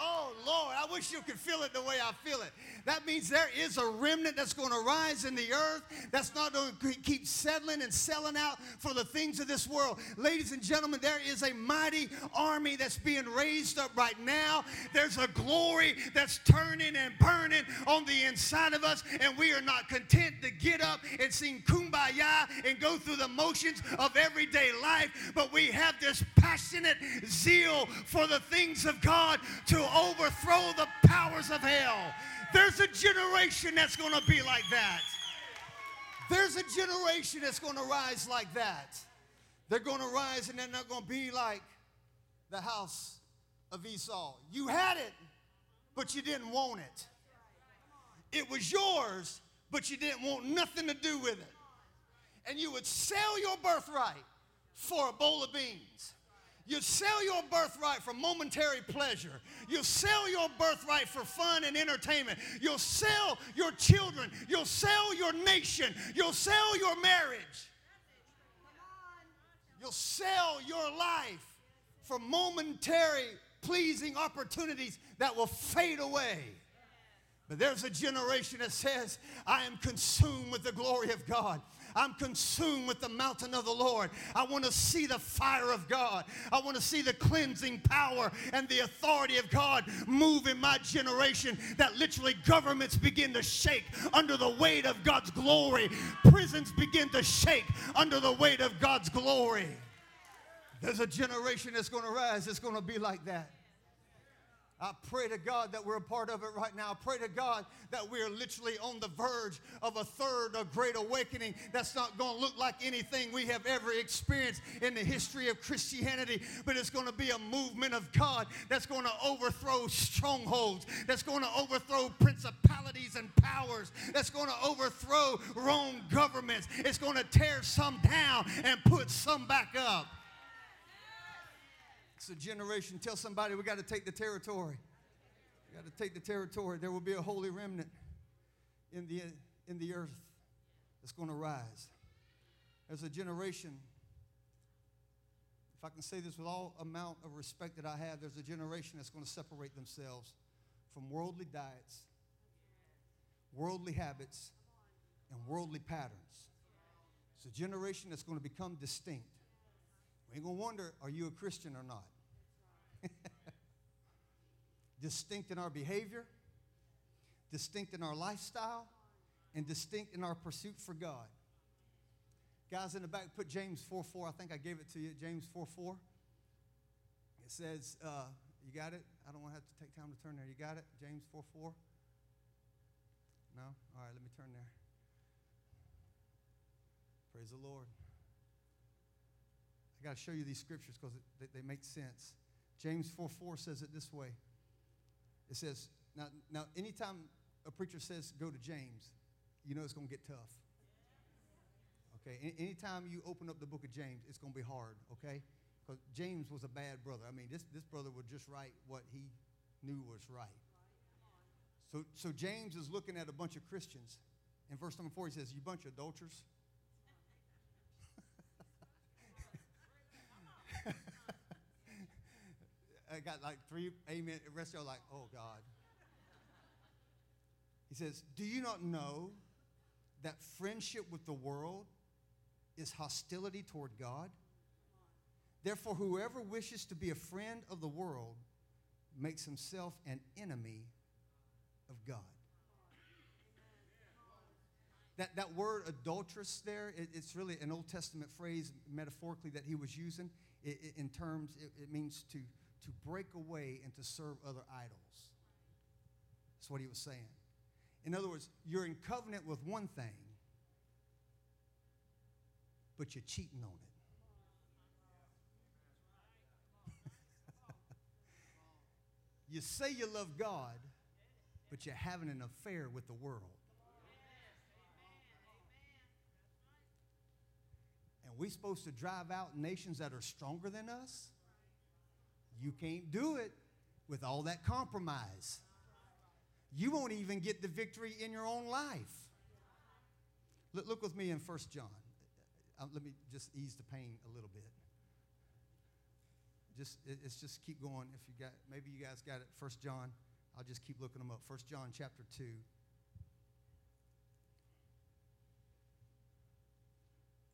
S1: Oh, Lord, I wish you could feel it the way I feel it. That means there is a remnant that's going to rise in the earth that's not going to keep settling and selling out for the things of this world. Ladies and gentlemen, there is a mighty army that's being raised up right now. There's a glory that's turning and burning on the inside of us, and we are not content to get up and sing kumbaya and go through the motions of everyday life, but we have this passionate zeal for the things of God to overthrow the powers of hell. There's a generation that's going to be like that. There's a generation that's going to rise like that. They're going to rise and they're not going to be like the house of Esau. You had it, but you didn't want it. It was yours, but you didn't want nothing to do with it. And you would sell your birthright for a bowl of beans. You sell your birthright for momentary pleasure. You sell your birthright for fun and entertainment. You'll sell your children. You'll sell your nation. You'll sell your marriage. You'll sell your life for momentary pleasing opportunities that will fade away. But there's a generation that says, I am consumed with the glory of God. I'm consumed with the mountain of the Lord. I want to see the fire of God. I want to see the cleansing power and the authority of God move in my generation that literally governments begin to shake under the weight of God's glory. Prisons begin to shake under the weight of God's glory. There's a generation that's going to rise that's going to be like that. I pray to God that we're a part of it right now. I pray to God that we're literally on the verge of a third, a great awakening that's not going to look like anything we have ever experienced in the history of Christianity, but it's going to be a movement of God that's going to overthrow strongholds, that's going to overthrow principalities and powers, that's going to overthrow wrong governments. It's going to tear some down and put some back up. A generation. Tell somebody we got to take the territory. We got to take the territory. There will be a holy remnant in the, in the earth that's going to rise. There's a generation, if I can say this with all amount of respect that I have, there's a generation that's going to separate themselves from worldly diets, worldly habits, and worldly patterns. It's a generation that's going to become distinct. We ain't gonna wonder, are you a Christian or not? <laughs> distinct in our behavior, distinct in our lifestyle, and distinct in our pursuit for God. Guys in the back, put James 4 4. I think I gave it to you. James 4 4. It says, uh, you got it? I don't want to have to take time to turn there. You got it? James 4 4. No? All right, let me turn there. Praise the Lord. I got to show you these scriptures because they, they make sense. James 4 4 says it this way. It says, now, now anytime a preacher says go to James, you know it's going to get tough. Okay? Anytime you open up the book of James, it's going to be hard, okay? Because James was a bad brother. I mean, this, this brother would just write what he knew was right. So, so James is looking at a bunch of Christians. In verse number four, he says, You bunch of adulterers. I got like three amen. The rest of are like, oh God. He says, Do you not know that friendship with the world is hostility toward God? Therefore, whoever wishes to be a friend of the world makes himself an enemy of God. That, that word adulteress there, it, it's really an Old Testament phrase metaphorically that he was using. It, it, in terms, it means to to break away and to serve other idols. That's what he was saying. In other words, you're in covenant with one thing, but you're cheating on it. <laughs> you say you love God, but you're having an affair with the world. And we're supposed to drive out nations that are stronger than us? You can't do it with all that compromise. You won't even get the victory in your own life. Look, with me in First John. Uh, let me just ease the pain a little bit. just it, it's just keep going. If you got maybe you guys got it. First John. I'll just keep looking them up. First John chapter two.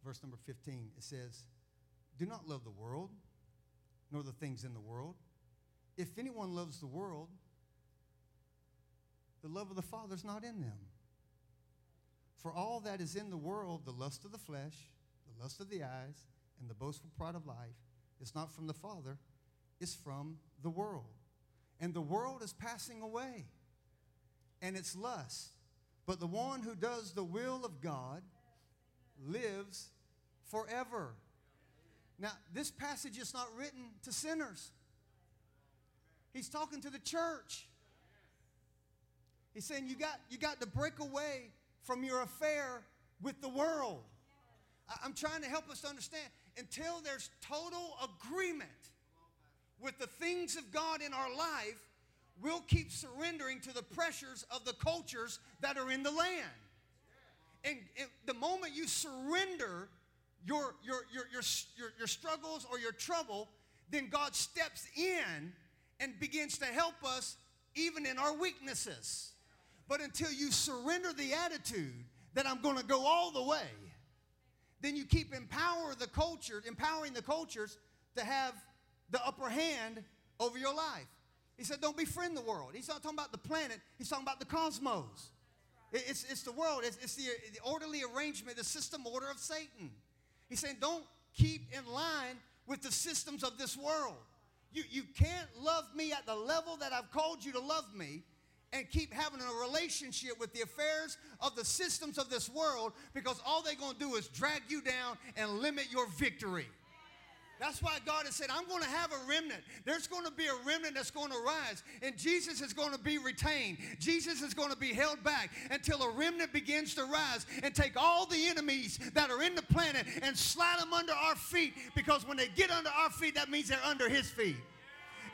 S1: Verse number 15, it says, Do not love the world, nor the things in the world. If anyone loves the world, the love of the Father is not in them. For all that is in the world, the lust of the flesh, the lust of the eyes, and the boastful pride of life, is not from the Father, it's from the world. And the world is passing away, and its lust. But the one who does the will of God lives forever. Now, this passage is not written to sinners, he's talking to the church. He's saying you got, you got to break away from your affair with the world. I'm trying to help us understand until there's total agreement with the things of God in our life, we'll keep surrendering to the pressures of the cultures that are in the land. And, and the moment you surrender your, your, your, your, your, your struggles or your trouble, then God steps in and begins to help us even in our weaknesses. But until you surrender the attitude that I'm going to go all the way, then you keep empower the culture, empowering the cultures to have the upper hand over your life. He said, don't befriend the world. He's not talking about the planet, he's talking about the cosmos. It's, it's the world, it's, it's the, the orderly arrangement, the system order of Satan. He's saying, don't keep in line with the systems of this world. You, you can't love me at the level that I've called you to love me and keep having a relationship with the affairs of the systems of this world because all they're going to do is drag you down and limit your victory. That's why God has said, I'm going to have a remnant. There's going to be a remnant that's going to rise, and Jesus is going to be retained. Jesus is going to be held back until a remnant begins to rise and take all the enemies that are in the planet and slide them under our feet because when they get under our feet, that means they're under his feet.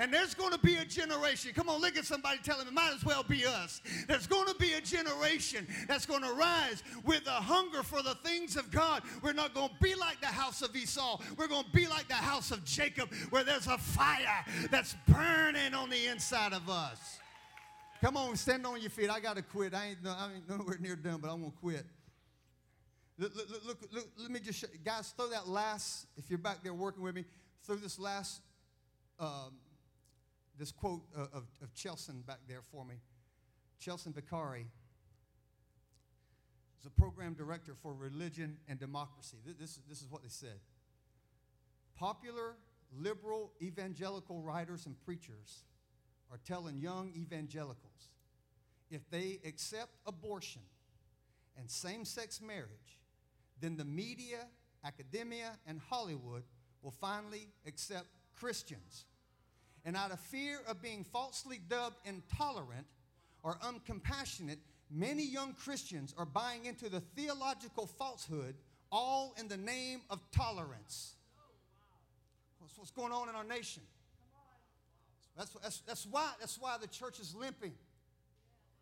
S1: And there's going to be a generation. Come on, look at somebody tell them it might as well be us. There's going to be a generation that's going to rise with a hunger for the things of God. We're not going to be like the house of Esau. We're going to be like the house of Jacob, where there's a fire that's burning on the inside of us. Come on, stand on your feet. I got to quit. I ain't, I ain't nowhere near done, but I'm going to quit. Look, look, look, look, let me just show, guys, throw that last, if you're back there working with me, throw this last um, this quote uh, of, of Chelsen back there for me. Chelsen Vicari is a program director for religion and democracy. This, this is what they said. Popular liberal evangelical writers and preachers are telling young evangelicals if they accept abortion and same sex marriage, then the media, academia, and Hollywood will finally accept Christians and out of fear of being falsely dubbed intolerant or uncompassionate, many young Christians are buying into the theological falsehood, all in the name of tolerance. That's what's going on in our nation. That's, that's, that's, why, that's why the church is limping.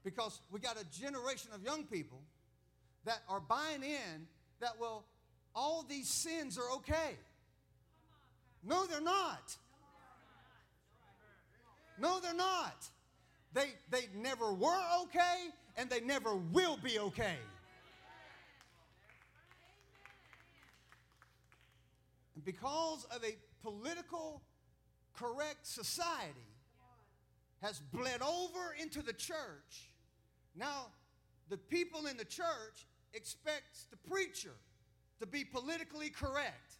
S1: Because we got a generation of young people that are buying in that, well, all these sins are okay. No, they're not. No, they're not. They, they never were okay, and they never will be okay. And because of a political correct society has bled over into the church, now the people in the church expects the preacher to be politically correct.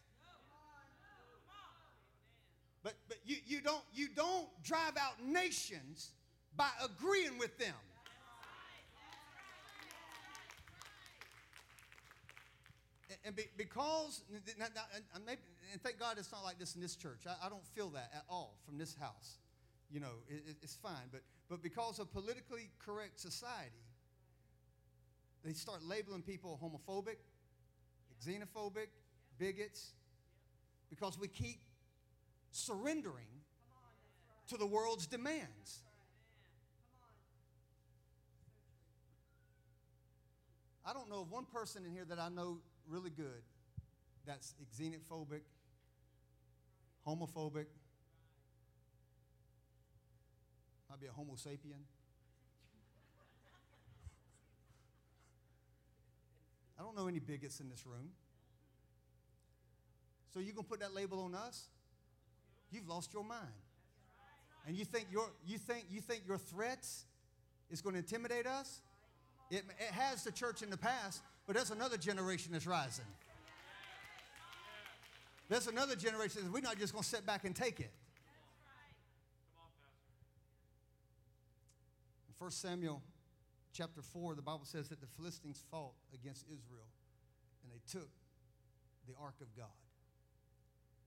S1: But, but you, you, don't, you don't drive out nations by agreeing with them. And be, because, and, thank God it's not like this in this church. I, I don't feel that at all from this house. You know, it, it's fine. But, but because of politically correct society, they start labeling people homophobic, xenophobic, bigots, because we keep surrendering to the world's demands. I don't know of one person in here that I know really good that's xenophobic, homophobic, Might be a Homo sapien. I don't know any bigots in this room. So you gonna put that label on us? You've lost your mind. And you think your you think you think your threats is going to intimidate us? It, it has the church in the past, but there's another generation that's rising. There's another generation that we're not just going to sit back and take it. In 1 Samuel chapter 4, the Bible says that the Philistines fought against Israel and they took the ark of God.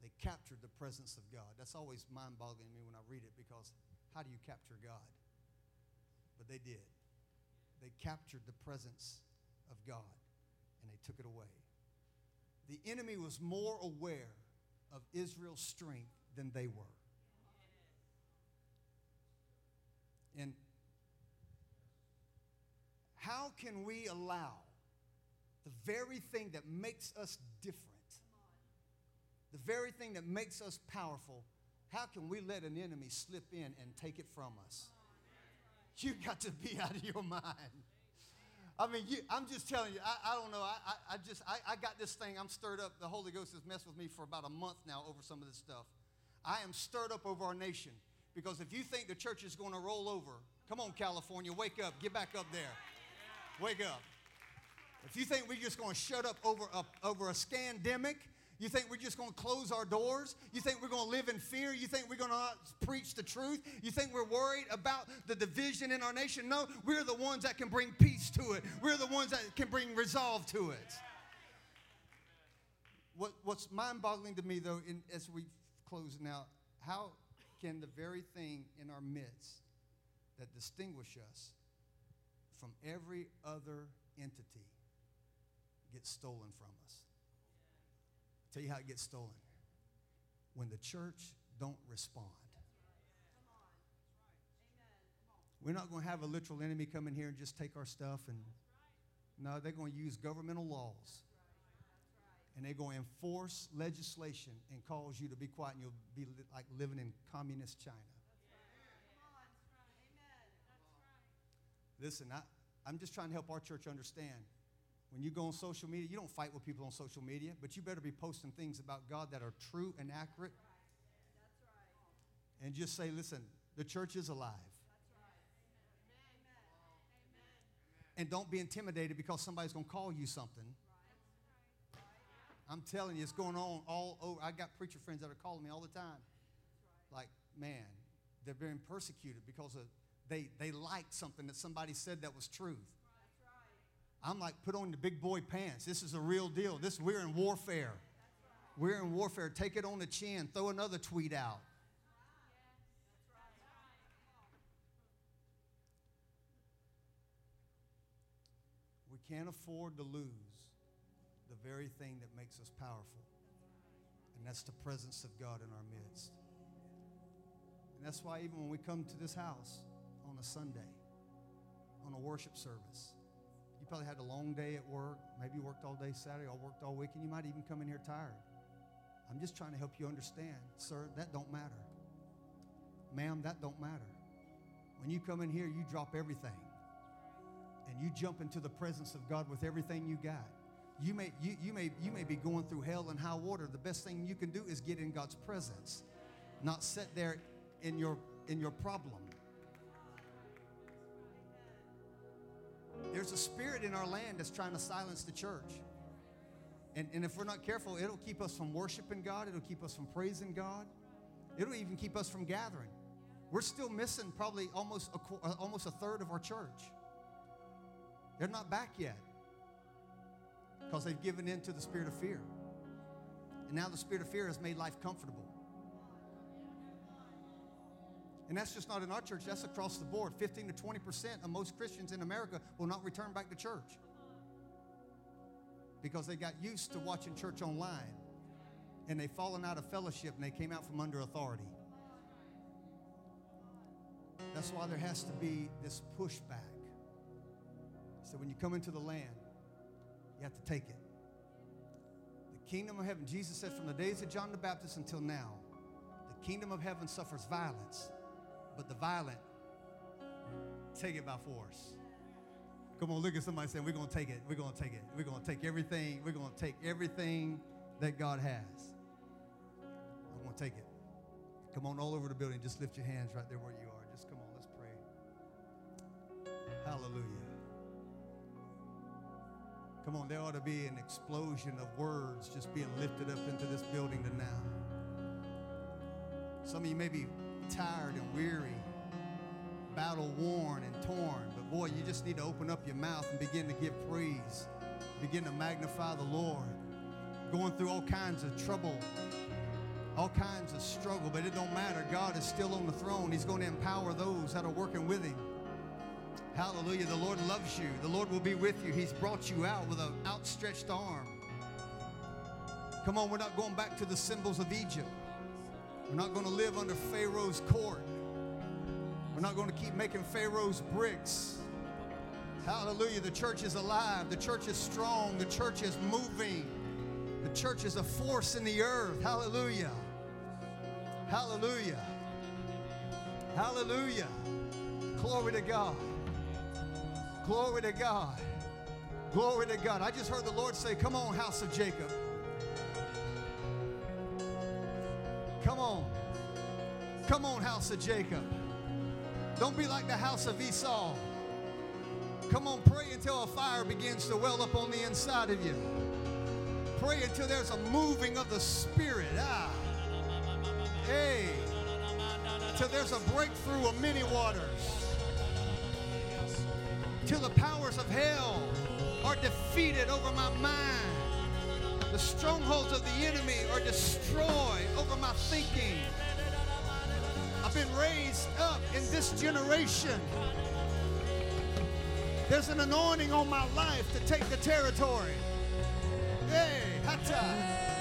S1: They captured the presence of God. That's always mind boggling to me when I read it because how do you capture God? But they did. They captured the presence of God and they took it away. The enemy was more aware of Israel's strength than they were. And how can we allow the very thing that makes us different, the very thing that makes us powerful, how can we let an enemy slip in and take it from us? You got to be out of your mind. I mean, you, I'm just telling you, I, I don't know. I, I, I just, I, I got this thing. I'm stirred up. The Holy Ghost has messed with me for about a month now over some of this stuff. I am stirred up over our nation because if you think the church is going to roll over, come on, California, wake up. Get back up there. Wake up. If you think we're just going to shut up over a, over a scamdemic, you think we're just going to close our doors? You think we're going to live in fear? You think we're going to not preach the truth? You think we're worried about the division in our nation? No, we're the ones that can bring peace to it. We're the ones that can bring resolve to it. What, what's mind boggling to me, though, in, as we close now, how can the very thing in our midst that distinguish us from every other entity get stolen from us? Tell you how it gets stolen. When the church don't respond. We're not going to have a literal enemy come in here and just take our stuff and no, they're going to use governmental laws. And they're going to enforce legislation and cause you to be quiet and you'll be li- like living in communist China. Listen, I, I'm just trying to help our church understand when you go on social media, you don't fight with people on social media, but you better be posting things about God that are true and accurate. And just say, listen, the church is alive. And don't be intimidated because somebody's going to call you something. I'm telling you, it's going on all over. I got preacher friends that are calling me all the time. Like, man, they're being persecuted because of, they, they liked something that somebody said that was truth. I'm like, put on the big boy pants. This is a real deal. This we're in warfare. We're in warfare. Take it on the chin. Throw another tweet out. We can't afford to lose the very thing that makes us powerful. And that's the presence of God in our midst. And that's why even when we come to this house on a Sunday, on a worship service, probably had a long day at work. Maybe you worked all day Saturday or worked all week, and You might even come in here tired. I'm just trying to help you understand, sir, that don't matter. Ma'am, that don't matter. When you come in here, you drop everything. And you jump into the presence of God with everything you got. You may, you, you, may, you may be going through hell and high water. The best thing you can do is get in God's presence, not sit there in your, in your problem. There's a spirit in our land that's trying to silence the church. And, and if we're not careful, it'll keep us from worshiping God, it'll keep us from praising God, it'll even keep us from gathering. We're still missing probably almost a, uh, almost a third of our church. They're not back yet because they've given in to the spirit of fear. And now the spirit of fear has made life comfortable. And that's just not in our church, that's across the board. 15 to 20% of most Christians in America will not return back to church because they got used to watching church online and they've fallen out of fellowship and they came out from under authority. That's why there has to be this pushback. So when you come into the land, you have to take it. The kingdom of heaven, Jesus said, from the days of John the Baptist until now, the kingdom of heaven suffers violence, but the violent take it by force. Come on, look at somebody saying, We're going to take it. We're going to take it. We're going to take everything. We're going to take everything that God has. I'm going to take it. Come on, all over the building. Just lift your hands right there where you are. Just come on, let's pray. Hallelujah. Come on, there ought to be an explosion of words just being lifted up into this building to now. Some of you may be tired and weary, battle worn and torn, but boy, you just need to open up your mouth and begin to give praise, begin to magnify the Lord. Going through all kinds of trouble, all kinds of struggle, but it don't matter. God is still on the throne. He's going to empower those that are working with Him. Hallelujah. The Lord loves you. The Lord will be with you. He's brought you out with an outstretched arm. Come on, we're not going back to the symbols of Egypt. We're not going to live under Pharaoh's court. We're not going to keep making Pharaoh's bricks. Hallelujah. The church is alive. The church is strong. The church is moving. The church is a force in the earth. Hallelujah. Hallelujah. Hallelujah. Glory to God. Glory to God. Glory to God. I just heard the Lord say, Come on, house of Jacob. Come on. Come on, house of Jacob. Don't be like the house of Esau. Come on, pray until a fire begins to well up on the inside of you. Pray until there's a moving of the Spirit. Ah. Hey. Till there's a breakthrough of many waters. Till the powers of hell are defeated over my mind. The strongholds of the enemy are destroyed over my thinking. I've been raised up in this generation. There's an anointing on my life to take the territory. Hey, hata.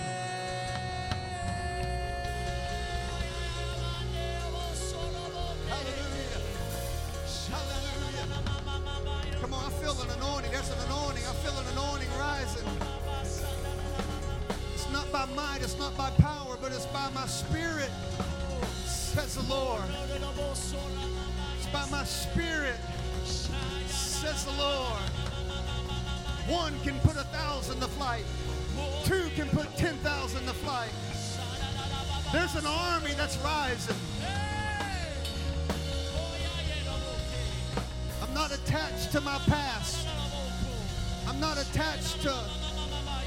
S1: There's an army that's rising. I'm not attached to my past. I'm not attached to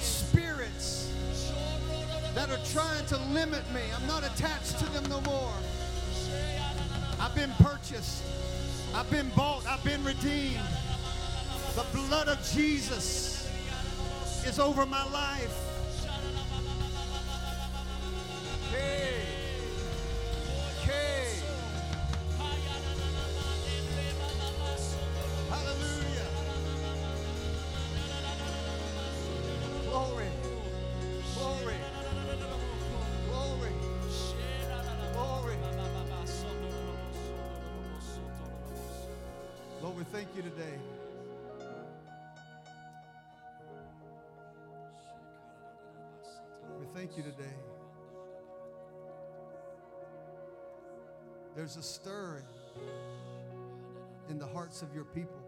S1: spirits that are trying to limit me. I'm not attached to them no more. I've been purchased. I've been bought. I've been redeemed. The blood of Jesus is over my life. A stirring in the hearts of your people.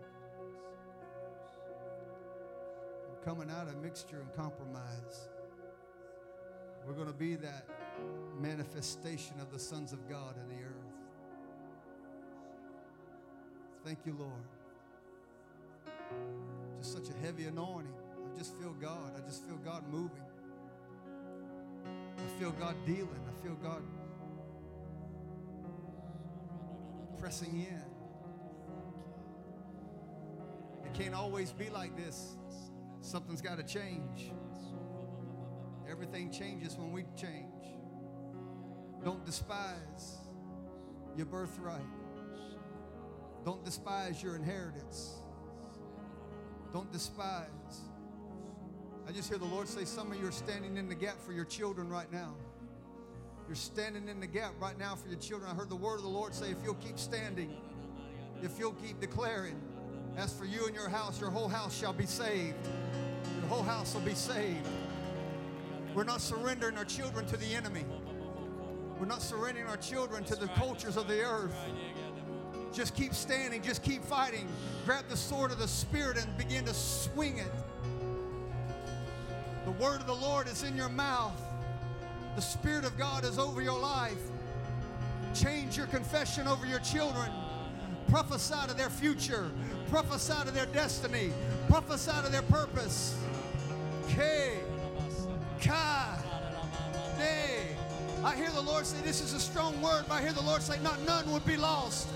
S1: We're coming out of mixture and compromise. We're going to be that manifestation of the sons of God in the earth. Thank you, Lord. Just such a heavy anointing. I just feel God. I just feel God moving. I feel God dealing. I feel God pressing in. It can't always be like this. Something's got to change. Everything changes when we change. Don't despise your birthright. Don't despise your inheritance. Don't despise. I just hear the Lord say, Some of you are standing in the gap for your children right now. You're standing in the gap right now for your children. I heard the word of the Lord say, If you'll keep standing, if you'll keep declaring, as for you and your house, your whole house shall be saved. Your whole house will be saved. We're not surrendering our children to the enemy. We're not surrendering our children to the cultures of the earth. Just keep standing. Just keep fighting. Grab the sword of the Spirit and begin to swing it. The word of the Lord is in your mouth. The Spirit of God is over your life. Change your confession over your children. Prophesy to their future. Prophesy to their destiny. Prophesy to their purpose. K. Day. I hear the Lord say, This is a strong word, but I hear the Lord say, Not none would be lost.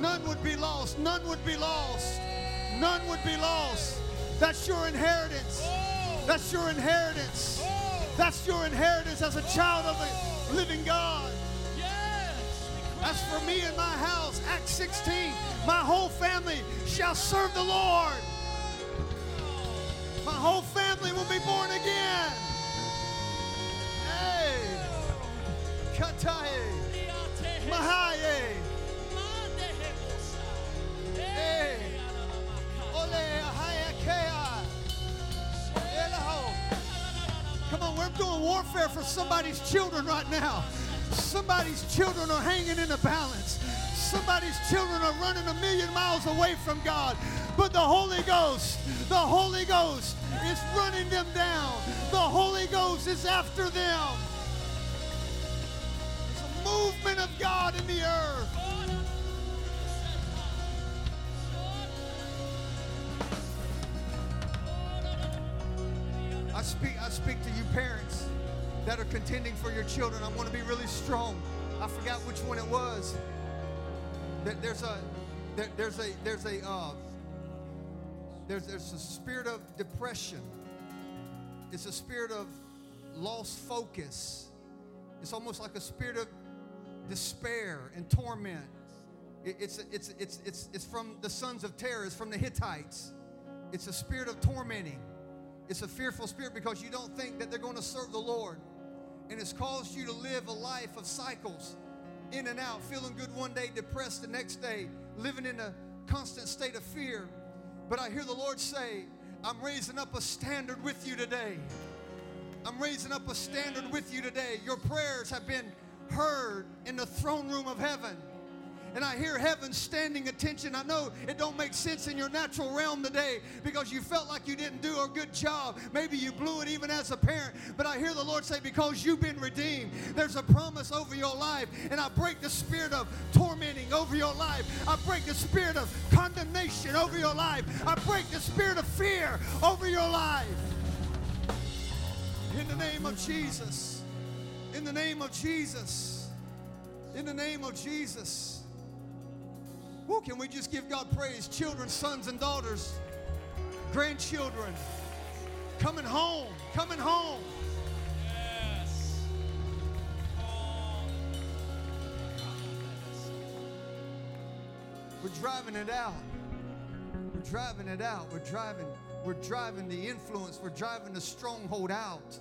S1: None would be lost. None would be lost. None would be lost. That's your inheritance. That's your inheritance. That's your inheritance as a child of the living God. Yes. As for me and my house, Acts 16, my whole family shall serve the Lord. My whole family will be born again. Hey. Kataye. Mahaye. Warfare for somebody's children right now. Somebody's children are hanging in a balance. Somebody's children are running a million miles away from God. But the Holy Ghost, the Holy Ghost is running them down. The Holy Ghost is after them. It's a movement of God in the earth. I speak, I speak to you parents that are contending for your children. I want to be really strong. I forgot which one it was. There- There's a, there- there's a, there's a, uh, there's, there's a spirit of depression. It's a spirit of lost focus. It's almost like a spirit of despair and torment. It- it's, it's, it's, it's, it's from the sons of terror. It's from the Hittites. It's a spirit of tormenting. It's a fearful spirit because you don't think that they're going to serve the Lord. And it's caused you to live a life of cycles, in and out, feeling good one day, depressed the next day, living in a constant state of fear. But I hear the Lord say, I'm raising up a standard with you today. I'm raising up a standard with you today. Your prayers have been heard in the throne room of heaven. And I hear heaven standing attention. I know it don't make sense in your natural realm today because you felt like you didn't do a good job. Maybe you blew it even as a parent. But I hear the Lord say, because you've been redeemed, there's a promise over your life. And I break the spirit of tormenting over your life. I break the spirit of condemnation over your life. I break the spirit of fear over your life. In the name of Jesus. In the name of Jesus. In the name of Jesus. Who can we just give God praise? Children, sons, and daughters, grandchildren, coming home, coming home. Yes. We're driving it out. We're driving it out. We're driving, we're driving the influence. We're driving the stronghold out.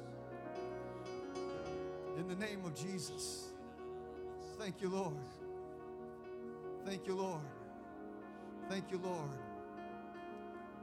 S1: In the name of Jesus. Thank you, Lord. Thank you, Lord. Thank you, Lord.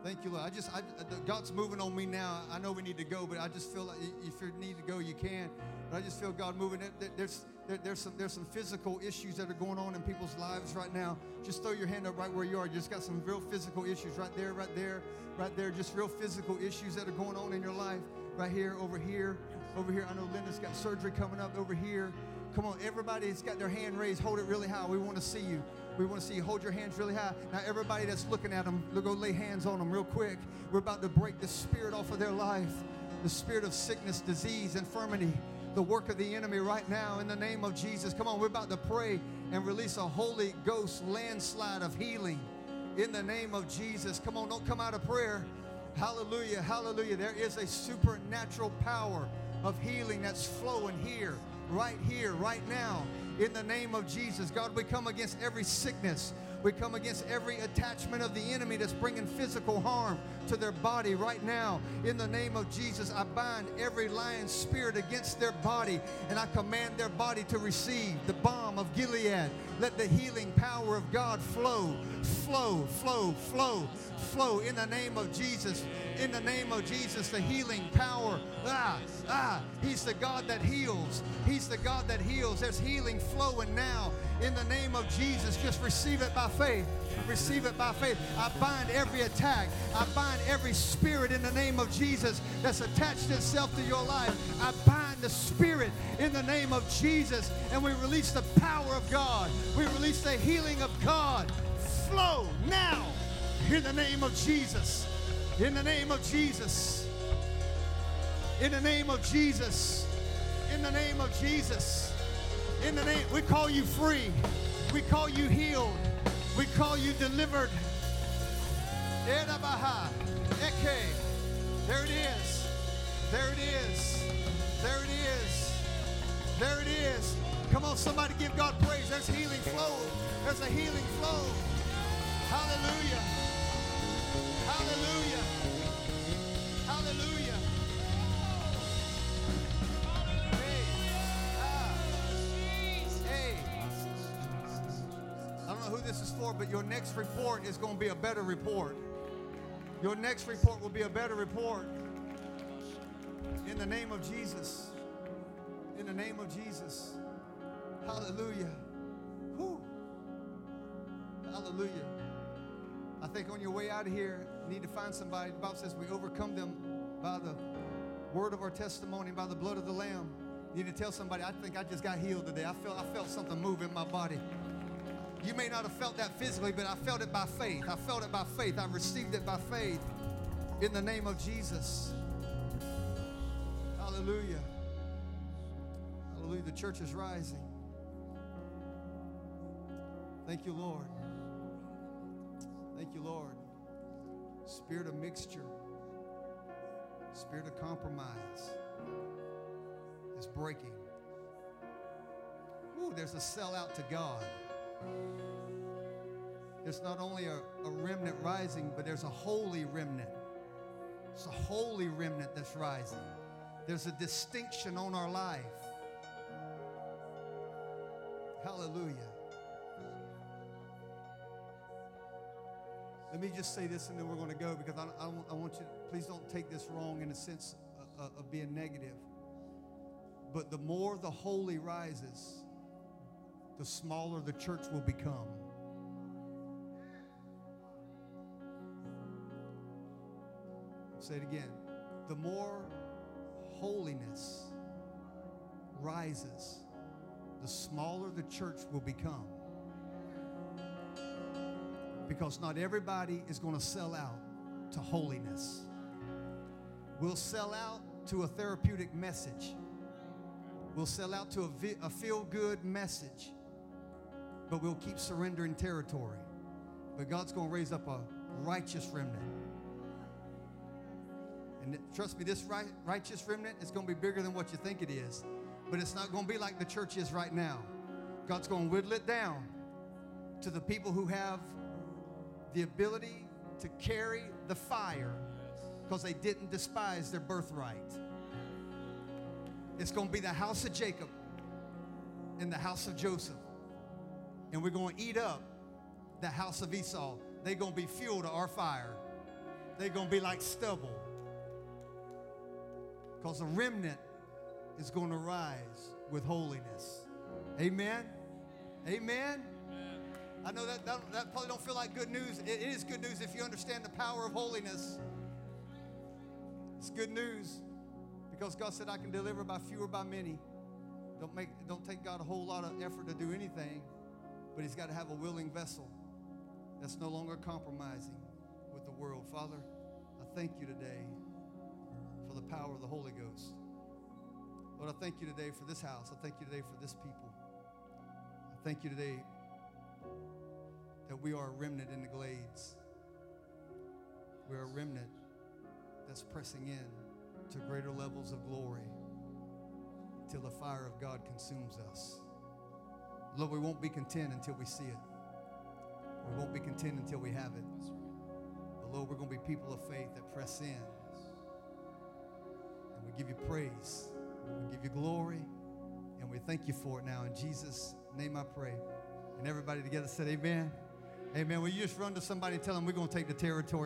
S1: Thank you, Lord. I just, I, God's moving on me now. I know we need to go, but I just feel like if you need to go, you can. But I just feel God moving. There- There's, there's some, there's some physical issues that are going on in people's lives right now. Just throw your hand up right where you are. You just got some real physical issues right there, right there, right there. Just real physical issues that are going on in your life. Right here, over here, over here. I know Linda's got surgery coming up over here. Come on, everybody's got their hand raised. Hold it really high. We want to see you. We want to see you hold your hands really high. Now, everybody that's looking at them, go lay hands on them real quick. We're about to break the spirit off of their life the spirit of sickness, disease, infirmity, the work of the enemy right now in the name of Jesus. Come on, we're about to pray and release a Holy Ghost landslide of healing in the name of Jesus. Come on, don't come out of prayer. Hallelujah, hallelujah. There is a supernatural power of healing that's flowing here, right here, right now, in the name of Jesus. God, we come against every sickness. We come against every attachment of the enemy that's bringing physical harm to their body right now. In the name of Jesus, I bind every lying spirit against their body and I command their body to receive the balm of Gilead. Let the healing power of God flow, flow, flow, flow, flow in the name of Jesus. In the name of Jesus, the healing power. Ah, ah, He's the God that heals. He's the God that heals. There's healing flowing now in the name of Jesus. Just receive it by faith. Receive it by faith. I bind every attack. I bind every spirit in the name of Jesus that's attached itself to your life. I bind the spirit in the name of Jesus. And we release the power of God. We release the healing of God. Flow now in the name of Jesus. In the name of Jesus. In the name of Jesus. In the name of Jesus. In the name, we call you free. We call you healed. We call you delivered. Edabaha. Eke. There it is. There it is. There it is. There it is. Come on, somebody give God praise. There's healing flow. There's a healing flow. Hallelujah. Hallelujah. Hallelujah. But your next report is going to be a better report. Your next report will be a better report. In the name of Jesus. In the name of Jesus. Hallelujah. Whew. Hallelujah. I think on your way out of here, you need to find somebody. The Bible says we overcome them by the word of our testimony, by the blood of the Lamb. You need to tell somebody, I think I just got healed today. I felt, I felt something move in my body. You may not have felt that physically, but I felt it by faith. I felt it by faith. I received it by faith in the name of Jesus. Hallelujah. Hallelujah. The church is rising. Thank you, Lord. Thank you, Lord. Spirit of mixture, spirit of compromise is breaking. Ooh, there's a sellout to God. There's not only a, a remnant rising, but there's a holy remnant. It's a holy remnant that's rising. There's a distinction on our life. Hallelujah. Let me just say this and then we're going to go because I, I, I want you, please don't take this wrong in a sense of, of being negative. But the more the holy rises, the smaller the church will become. Say it again. The more holiness rises, the smaller the church will become. Because not everybody is going to sell out to holiness. We'll sell out to a therapeutic message. We'll sell out to a, vi- a feel good message, but we'll keep surrendering territory. But God's going to raise up a righteous remnant. And trust me, this right, righteous remnant is going to be bigger than what you think it is. But it's not going to be like the church is right now. God's going to whittle it down to the people who have the ability to carry the fire because they didn't despise their birthright. It's going to be the house of Jacob and the house of Joseph. And we're going to eat up the house of Esau. They're going to be fuel to our fire. They're going to be like stubble. Because the remnant is going to rise with holiness. Amen. Amen. I know that, that, that probably don't feel like good news. It is good news if you understand the power of holiness. It's good news because God said, I can deliver by few or by many. Don't, make, don't take God a whole lot of effort to do anything, but He's got to have a willing vessel that's no longer compromising with the world. Father, I thank you today for the power of the Holy Ghost. Lord, I thank you today for this house. I thank you today for this people. I thank you today that we are a remnant in the glades. We're a remnant that's pressing in to greater levels of glory till the fire of God consumes us. Lord, we won't be content until we see it. We won't be content until we have it. But Lord, we're going to be people of faith that press in. And we give you praise. We give you glory. And we thank you for it now. In Jesus' name I pray. And everybody together said, Amen. Amen. Will you just run to somebody and tell them we're going to take the territory?